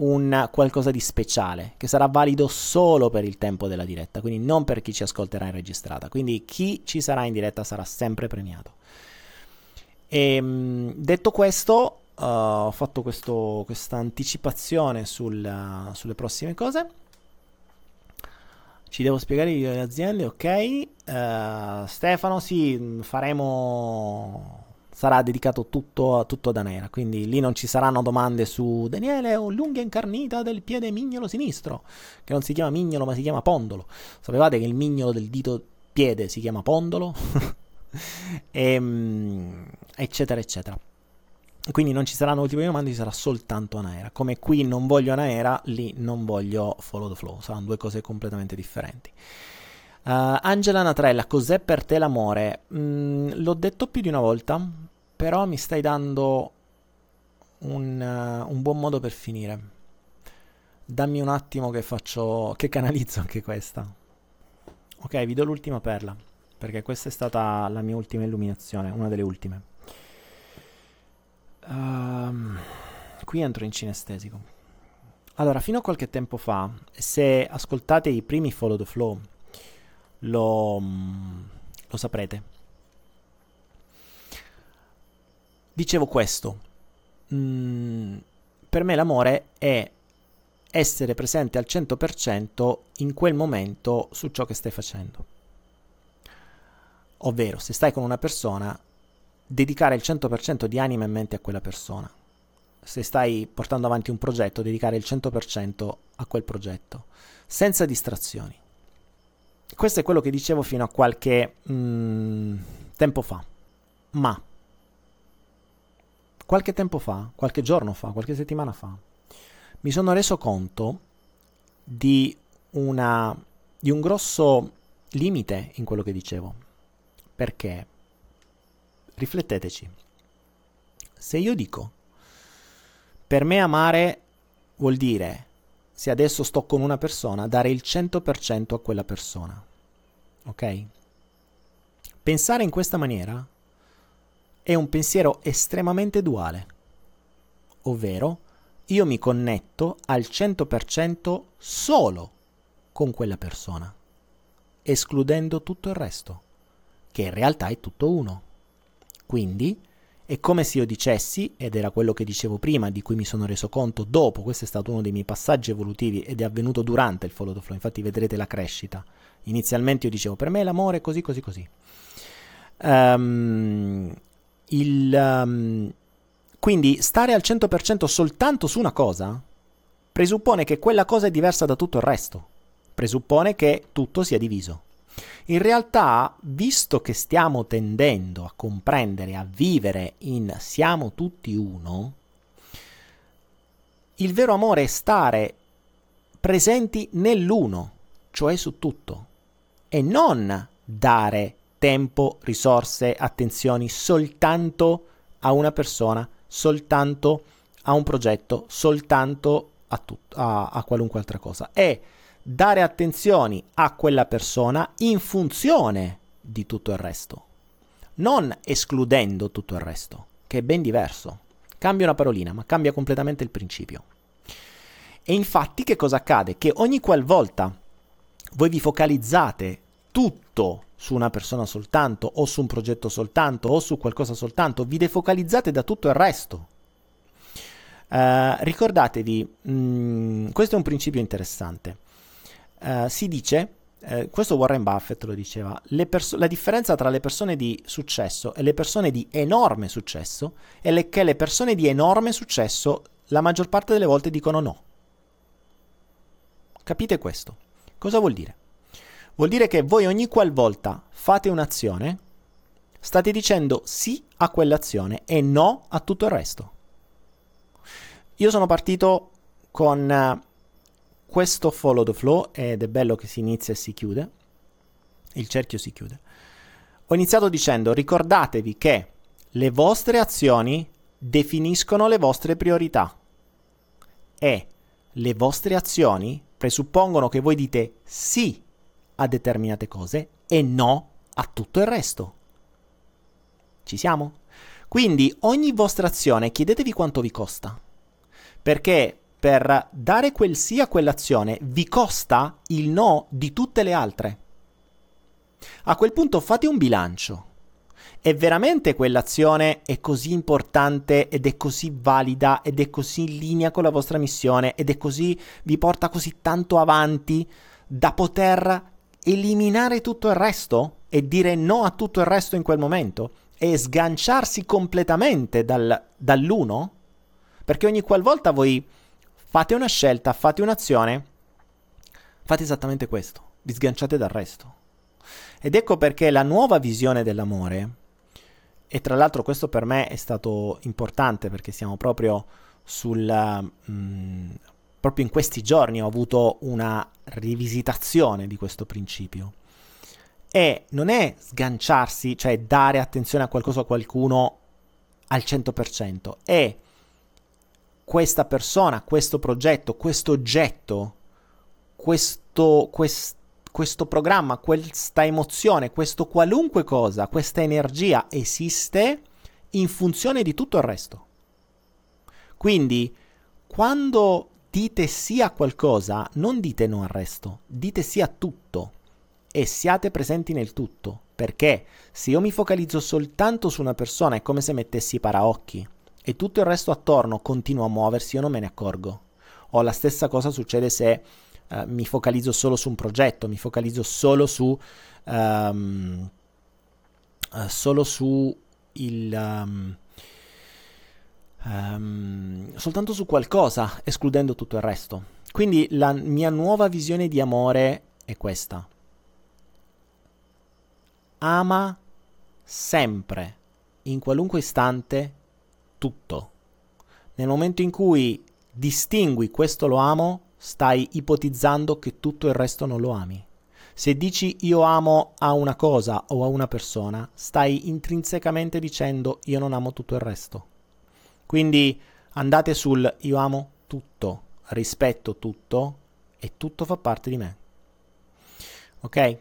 un qualcosa di speciale che sarà valido solo per il tempo della diretta, quindi non per chi ci ascolterà in registrata. Quindi chi ci sarà in diretta sarà sempre premiato. E, ehm, detto questo, uh, ho fatto questa anticipazione sul, uh, sulle prossime cose. Ci devo spiegare le aziende, ok. Uh, Stefano, sì, faremo sarà dedicato tutto, tutto a Danera, quindi lì non ci saranno domande su Daniele o l'unghia incarnita del piede mignolo sinistro, che non si chiama mignolo ma si chiama pondolo. Sapevate che il mignolo del dito piede si chiama pondolo? e, um, eccetera, eccetera. Quindi non ci saranno ultime domande, ci sarà soltanto Anaera. Come qui non voglio Anaera, lì non voglio Follow the Flow. Saranno due cose completamente differenti. Uh, Angela Natrella, cos'è per te l'amore? Mm, l'ho detto più di una volta, però mi stai dando un, uh, un, buon modo per finire. Dammi un attimo che faccio, che canalizzo anche questa. Ok, vi do l'ultima perla, perché questa è stata la mia ultima illuminazione, una delle ultime. Um, qui entro in cinestesico. Allora, fino a qualche tempo fa, se ascoltate i primi Follow the Flow, lo, lo saprete dicevo questo. Mm, per me l'amore è essere presente al 100% in quel momento su ciò che stai facendo. Ovvero, se stai con una persona, dedicare il 100% di anima e mente a quella persona. Se stai portando avanti un progetto, dedicare il 100% a quel progetto, senza distrazioni. Questo è quello che dicevo fino a qualche mm, tempo fa. Ma qualche tempo fa, qualche giorno fa, qualche settimana fa, mi sono reso conto di, una, di un grosso limite in quello che dicevo. Perché? Rifletteteci. Se io dico, per me amare vuol dire, se adesso sto con una persona, dare il 100% a quella persona. Ok? Pensare in questa maniera è un pensiero estremamente duale. ovvero io mi connetto al 100% solo con quella persona, escludendo tutto il resto, che in realtà è tutto uno. Quindi è come se io dicessi, ed era quello che dicevo prima, di cui mi sono reso conto dopo, questo è stato uno dei miei passaggi evolutivi ed è avvenuto durante il follow the flow, infatti vedrete la crescita. Inizialmente io dicevo, per me l'amore è così, così, così. Um, il, um, quindi stare al 100% soltanto su una cosa presuppone che quella cosa è diversa da tutto il resto, presuppone che tutto sia diviso. In realtà, visto che stiamo tendendo a comprendere, a vivere in siamo tutti uno, il vero amore è stare presenti nell'uno, cioè su tutto, e non dare tempo, risorse, attenzioni soltanto a una persona, soltanto a un progetto, soltanto a, tut- a, a qualunque altra cosa. È dare attenzioni a quella persona in funzione di tutto il resto, non escludendo tutto il resto, che è ben diverso. Cambia una parolina, ma cambia completamente il principio. E infatti che cosa accade? Che ogni qualvolta voi vi focalizzate tutto su una persona soltanto, o su un progetto soltanto, o su qualcosa soltanto, vi defocalizzate da tutto il resto. Uh, ricordatevi, mh, mm, questo è un principio interessante. Uh, si dice, uh, questo Warren Buffett lo diceva, perso- la differenza tra le persone di successo e le persone di enorme successo è le- che le persone di enorme successo la maggior parte delle volte dicono no. Capite questo? Cosa vuol dire? Vuol dire che voi ogni qualvolta fate un'azione, state dicendo sì a quell'azione e no a tutto il resto. Io sono partito con uh, questo follow the flow ed è bello che si inizia e si chiude. Il cerchio si chiude. Ho iniziato dicendo ricordatevi che le vostre azioni definiscono le vostre priorità e le vostre azioni presuppongono che voi dite sì a determinate cose e no a tutto il resto. Ci siamo? Quindi ogni vostra azione chiedetevi quanto vi costa. Perché per dare quel sì a quell'azione vi costa il no di tutte le altre. A quel punto fate un bilancio. E veramente quell'azione è così importante ed è così valida ed è così in linea con la vostra missione ed è così vi porta così tanto avanti da poter eliminare tutto il resto e dire no a tutto il resto in quel momento e sganciarsi completamente dal, dall'uno? Perché ogni qualvolta voi fate una scelta, fate un'azione, fate esattamente questo, vi sganciate dal resto. Ed ecco perché la nuova visione dell'amore, e tra l'altro questo per me è stato importante perché siamo proprio sul, mm, proprio in questi giorni ho avuto una rivisitazione di questo principio. E non è sganciarsi, cioè dare attenzione a qualcosa o a qualcuno al 100%, è questa persona, questo progetto, questo oggetto, questo, quest, questo programma, questa emozione, questo qualunque cosa, questa energia esiste in funzione di tutto il resto. Quindi, quando dite sì a qualcosa, non dite no al resto, dite sì a tutto e siate presenti nel tutto, perché se io mi focalizzo soltanto su una persona è come se mettessi i paraocchi e tutto il resto attorno continua a muoversi, io non me ne accorgo. O la stessa cosa succede se uh, mi focalizzo solo su un progetto, mi focalizzo solo su um, uh, solo su il um, um, soltanto su qualcosa, escludendo tutto il resto. Quindi la mia nuova visione di amore è questa. Ama sempre, in qualunque istante, tutto. Nel momento in cui distingui questo lo amo, stai ipotizzando che tutto il resto non lo ami. Se dici io amo a una cosa o a una persona, stai intrinsecamente dicendo io non amo tutto il resto. Quindi andate sul io amo tutto, rispetto tutto e tutto fa parte di me. Ok?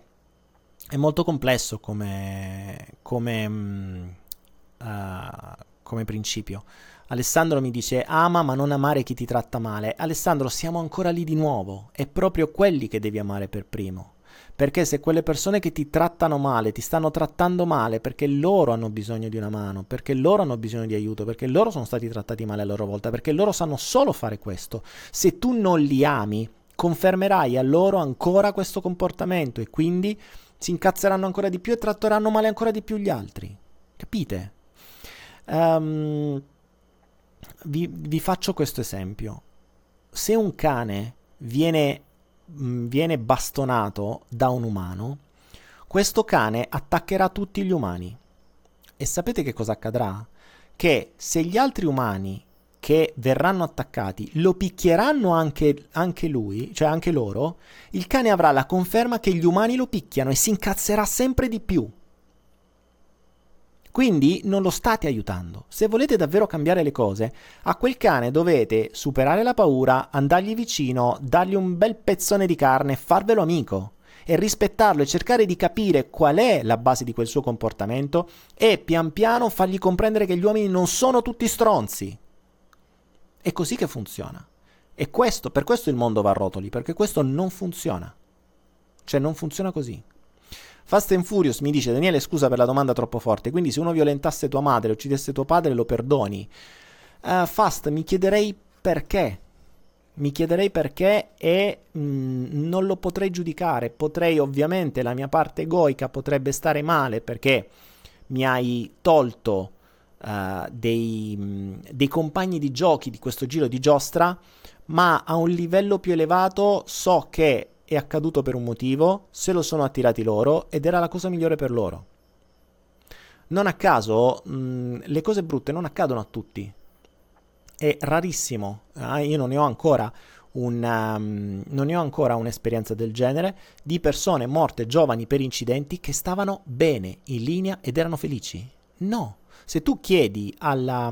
È molto complesso come, come, uh, come principio. Alessandro mi dice ama ma non amare chi ti tratta male. Alessandro, siamo ancora lì di nuovo. È proprio quelli che devi amare per primo. Perché se quelle persone che ti trattano male, ti stanno trattando male perché loro hanno bisogno di una mano, perché loro hanno bisogno di aiuto, perché loro sono stati trattati male a loro volta, perché loro sanno solo fare questo. Se tu non li ami, confermerai a loro ancora questo comportamento e quindi si incazzeranno ancora di più e tratteranno male ancora di più gli altri. Capite? Um, vi, vi faccio questo esempio. Se un cane viene Mm, viene bastonato da un umano, questo cane attaccherà tutti gli umani. E sapete che cosa accadrà? Che se gli altri umani che verranno attaccati lo picchieranno anche, anche, lui, cioè anche loro, il cane avrà la conferma che gli umani lo picchiano e si incazzerà sempre di più. Quindi non lo state aiutando. Se volete davvero cambiare le cose, a quel cane dovete superare la paura, andargli vicino, dargli un bel pezzone di carne, farvelo amico e rispettarlo e cercare di capire qual è la base di quel suo comportamento e pian piano fargli comprendere che gli uomini non sono tutti stronzi. È così che funziona. E questo, per questo il mondo va a rotoli, perché questo non funziona. Cioè non funziona così. Fast and Furious mi dice Daniele scusa per la domanda troppo forte, quindi se uno violentasse tua madre, uccidesse tuo padre lo perdoni. Uh, Fast mi chiederei perché. Mi chiederei perché e mh, mm, non lo potrei giudicare. Potrei ovviamente, la mia parte egoica potrebbe stare male perché mi hai tolto uh, dei, mh, mm, dei compagni di giochi di questo giro di giostra, ma a un livello più elevato so che è accaduto per un motivo, se lo sono attirati loro ed era la cosa migliore per loro. Non a caso, mh, le cose brutte non accadono a tutti. È rarissimo, eh, io non ne ho ancora un, um, non ne ho ancora un'esperienza del genere di persone morte giovani per incidenti che stavano bene in linea ed erano felici. No, se tu chiedi alla,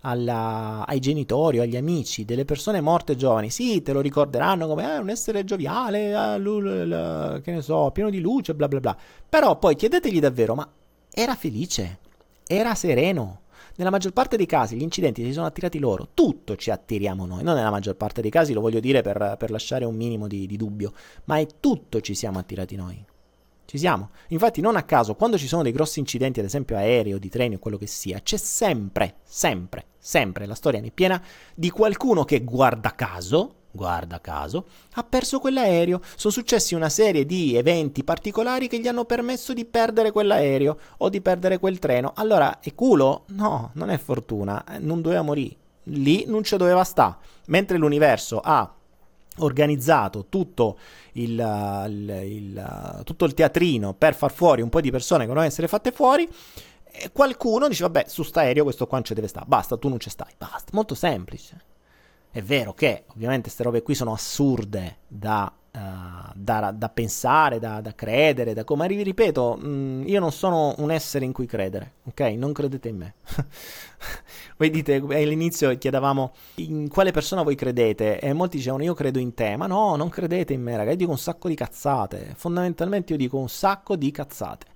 alla, ai genitori o agli amici delle persone morte giovani, sì, te lo ricorderanno come eh, un essere gioviale, eh, che ne so, pieno di luce, bla bla bla. Però poi chiedetegli davvero, ma era felice? Era sereno? Nella maggior parte dei casi gli incidenti si sono attirati loro, tutto ci attiriamo noi, non nella maggior parte dei casi, lo voglio dire per, per lasciare un minimo di, di dubbio, ma è tutto ci siamo attirati noi. Ci siamo. Infatti, non a caso, quando ci sono dei grossi incidenti, ad esempio aerei o di treni o quello che sia, c'è sempre, sempre, sempre la storia è piena di qualcuno che guarda caso, guarda caso, ha perso quell'aereo. Sono successi una serie di eventi particolari che gli hanno permesso di perdere quell'aereo o di perdere quel treno. Allora, è culo? No, non è fortuna, eh, non doveva morire. Lì non ci doveva stare. Mentre l'universo ha organizzato tutto il, il, il, tutto il teatrino per far fuori un po' di persone che devono essere fatte fuori. E qualcuno dice: Vabbè, su sta aereo questo qua non ci deve stare. Basta, tu non ci stai. Basta. Molto semplice. È vero che ovviamente queste robe qui sono assurde da Uh, da, da, pensare, da, da, credere, da come ripeto, mh, mm, io non sono un essere in cui credere, ok? Non credete in me. voi dite all'inizio chiedevamo in quale persona voi credete e molti dicevano io credo in te, ma no, non credete in me, ragazzi, io dico un sacco di cazzate. Fondamentalmente io dico un sacco di cazzate.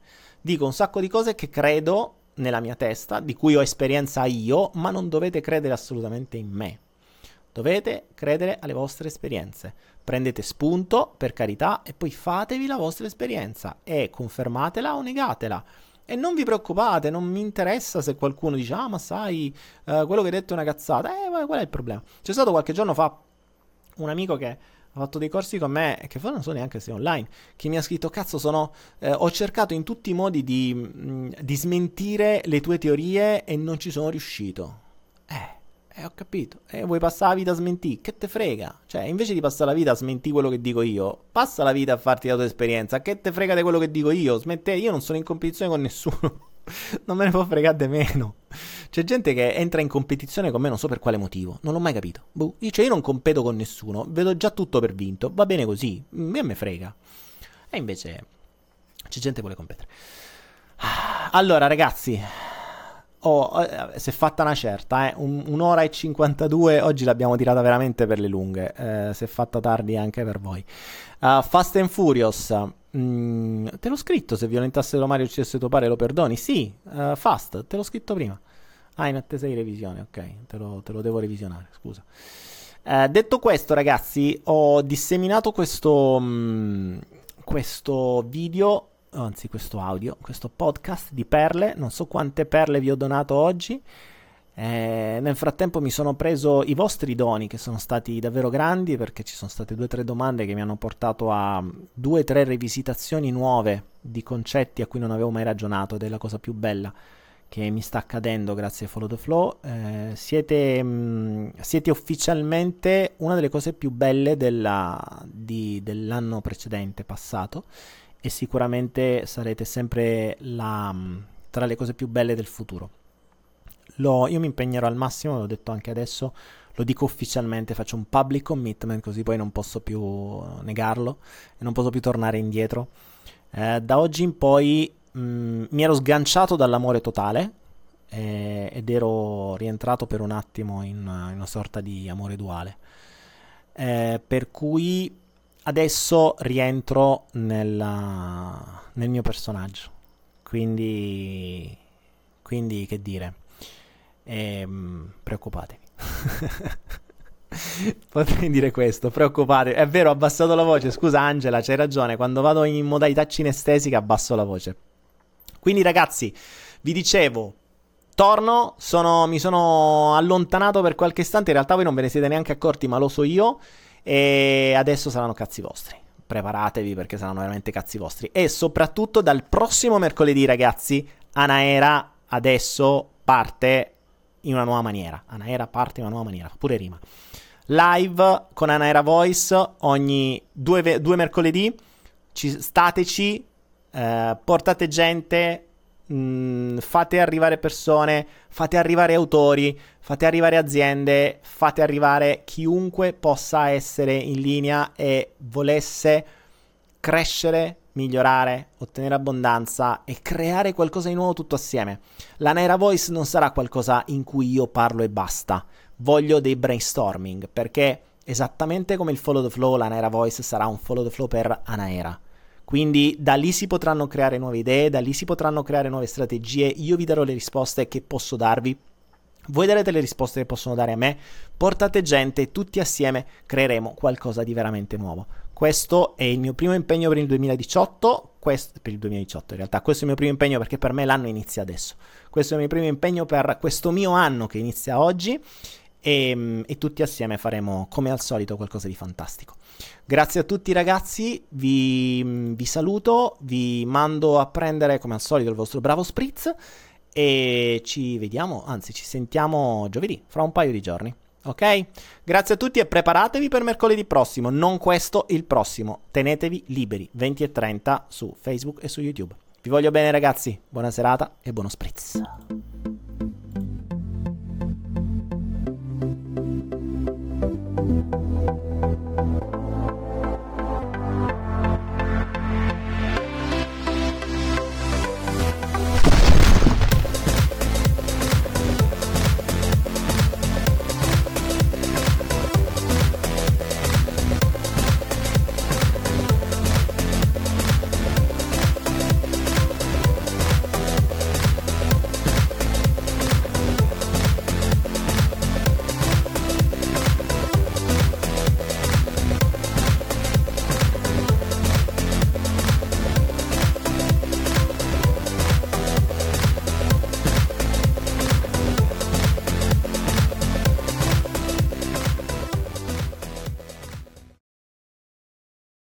Dico un sacco di cose che credo nella mia testa, di cui ho esperienza io, ma non dovete credere assolutamente in me. Dovete credere alle vostre esperienze. Prendete spunto, per carità, e poi fatevi la vostra esperienza e confermatela o negatela. E non vi preoccupate, non mi interessa se qualcuno dice, ah ma sai, uh, quello che hai detto è una cazzata. Eh, qual è il problema? C'è stato qualche giorno fa un amico che ha fatto dei corsi con me, che poi non so neanche se è online, che mi ha scritto, cazzo, sono, eh, ho cercato in tutti i modi di, mh, mm, di smentire le tue teorie e non ci sono riuscito. Eh, eh, ho capito. Eh, vuoi passare la vita a smentire? Che te frega? Cioè, invece di passare la vita a smentire quello che dico io, passa la vita a farti la tua esperienza. Che te frega di quello che dico io? Smette, io non sono in competizione con nessuno. non me ne può fregare di meno. C'è gente che entra in competizione con me, non so per quale motivo. Non l'ho mai capito. Io, cioè, io non competo con nessuno. Vedo già tutto per vinto. Va bene così. A me me frega. E invece c'è gente che vuole competere. Allora, ragazzi, oh, eh, si è fatta una certa, eh. Un, un'ora e 52, oggi l'abbiamo tirata veramente per le lunghe, eh, si è fatta tardi anche per voi. Uh, Fast and Furious, mm, te l'ho scritto se violentasse Mario uccidesse tuo pare lo perdoni? Sì, uh, Fast, te l'ho scritto prima. Ah, in attesa di revisione, ok, te lo, te lo devo revisionare, scusa. Eh, detto questo, ragazzi, ho disseminato questo, mh, mm, questo video, anzi questo audio, questo podcast di perle. Non so quante perle vi ho donato oggi. Eh, nel frattempo mi sono preso i vostri doni che sono stati davvero grandi perché ci sono state due o tre domande che mi hanno portato a due o tre rivisitazioni nuove di concetti a cui non avevo mai ragionato ed è la cosa più bella che mi sta accadendo grazie a Follow the Flow. Eh, siete, mh, mm, siete, ufficialmente una delle cose più belle della, di, dell'anno precedente, passato e sicuramente sarete sempre la, mm, tra le cose più belle del futuro. Lo, io mi impegnerò al massimo, l'ho detto anche adesso, lo dico ufficialmente, faccio un public commitment così poi non posso più negarlo e non posso più tornare indietro. Eh, da oggi in poi mh, mm, mi ero sganciato dall'amore totale eh, ed ero rientrato per un attimo in, in una sorta di amore duale. Eh, per cui adesso rientro nella, nel mio personaggio. Quindi, quindi che dire ehm, preoccupatevi. Potrei dire questo, preoccupatevi. È vero, ho abbassato la voce. Scusa Angela, c'hai ragione. Quando vado in modalità cinestesica abbasso la voce. Quindi ragazzi, vi dicevo, torno, sono, mi sono allontanato per qualche istante. In realtà voi non ve ne siete neanche accorti, ma lo so io. E adesso saranno cazzi vostri. Preparatevi perché saranno veramente cazzi vostri. E soprattutto dal prossimo mercoledì, ragazzi, Anaera adesso parte in una nuova maniera. Anaera parte in una nuova maniera, pure rima. Live con Anaera Voice ogni due, due mercoledì. Ci, stateci, eh, portate gente, mh, mm, fate arrivare persone, fate arrivare autori, fate arrivare aziende, fate arrivare chiunque possa essere in linea e volesse crescere migliorare, ottenere abbondanza e creare qualcosa di nuovo tutto assieme. La Naira Voice non sarà qualcosa in cui io parlo e basta. Voglio dei brainstorming perché esattamente come il follow the flow, la Naira Voice sarà un follow the flow per Anaera. Quindi da lì si potranno creare nuove idee, da lì si potranno creare nuove strategie, io vi darò le risposte che posso darvi voi darete le risposte che possono dare a me, portate gente tutti assieme creeremo qualcosa di veramente nuovo. Questo è il mio primo impegno per il 2018, questo, per il 2018 in realtà, questo è il mio primo impegno perché per me l'anno inizia adesso. Questo è il mio primo impegno per questo mio anno che inizia oggi e, mm, e, tutti assieme faremo come al solito qualcosa di fantastico. Grazie a tutti ragazzi, vi, mm, vi saluto, vi mando a prendere come al solito il vostro bravo spritz e ci vediamo, anzi ci sentiamo giovedì, fra un paio di giorni. Ok? Grazie a tutti e preparatevi per mercoledì prossimo, non questo, il prossimo. Tenetevi liberi, 20 e 30 su Facebook e su YouTube. Vi voglio bene ragazzi, buona serata e buono spritz.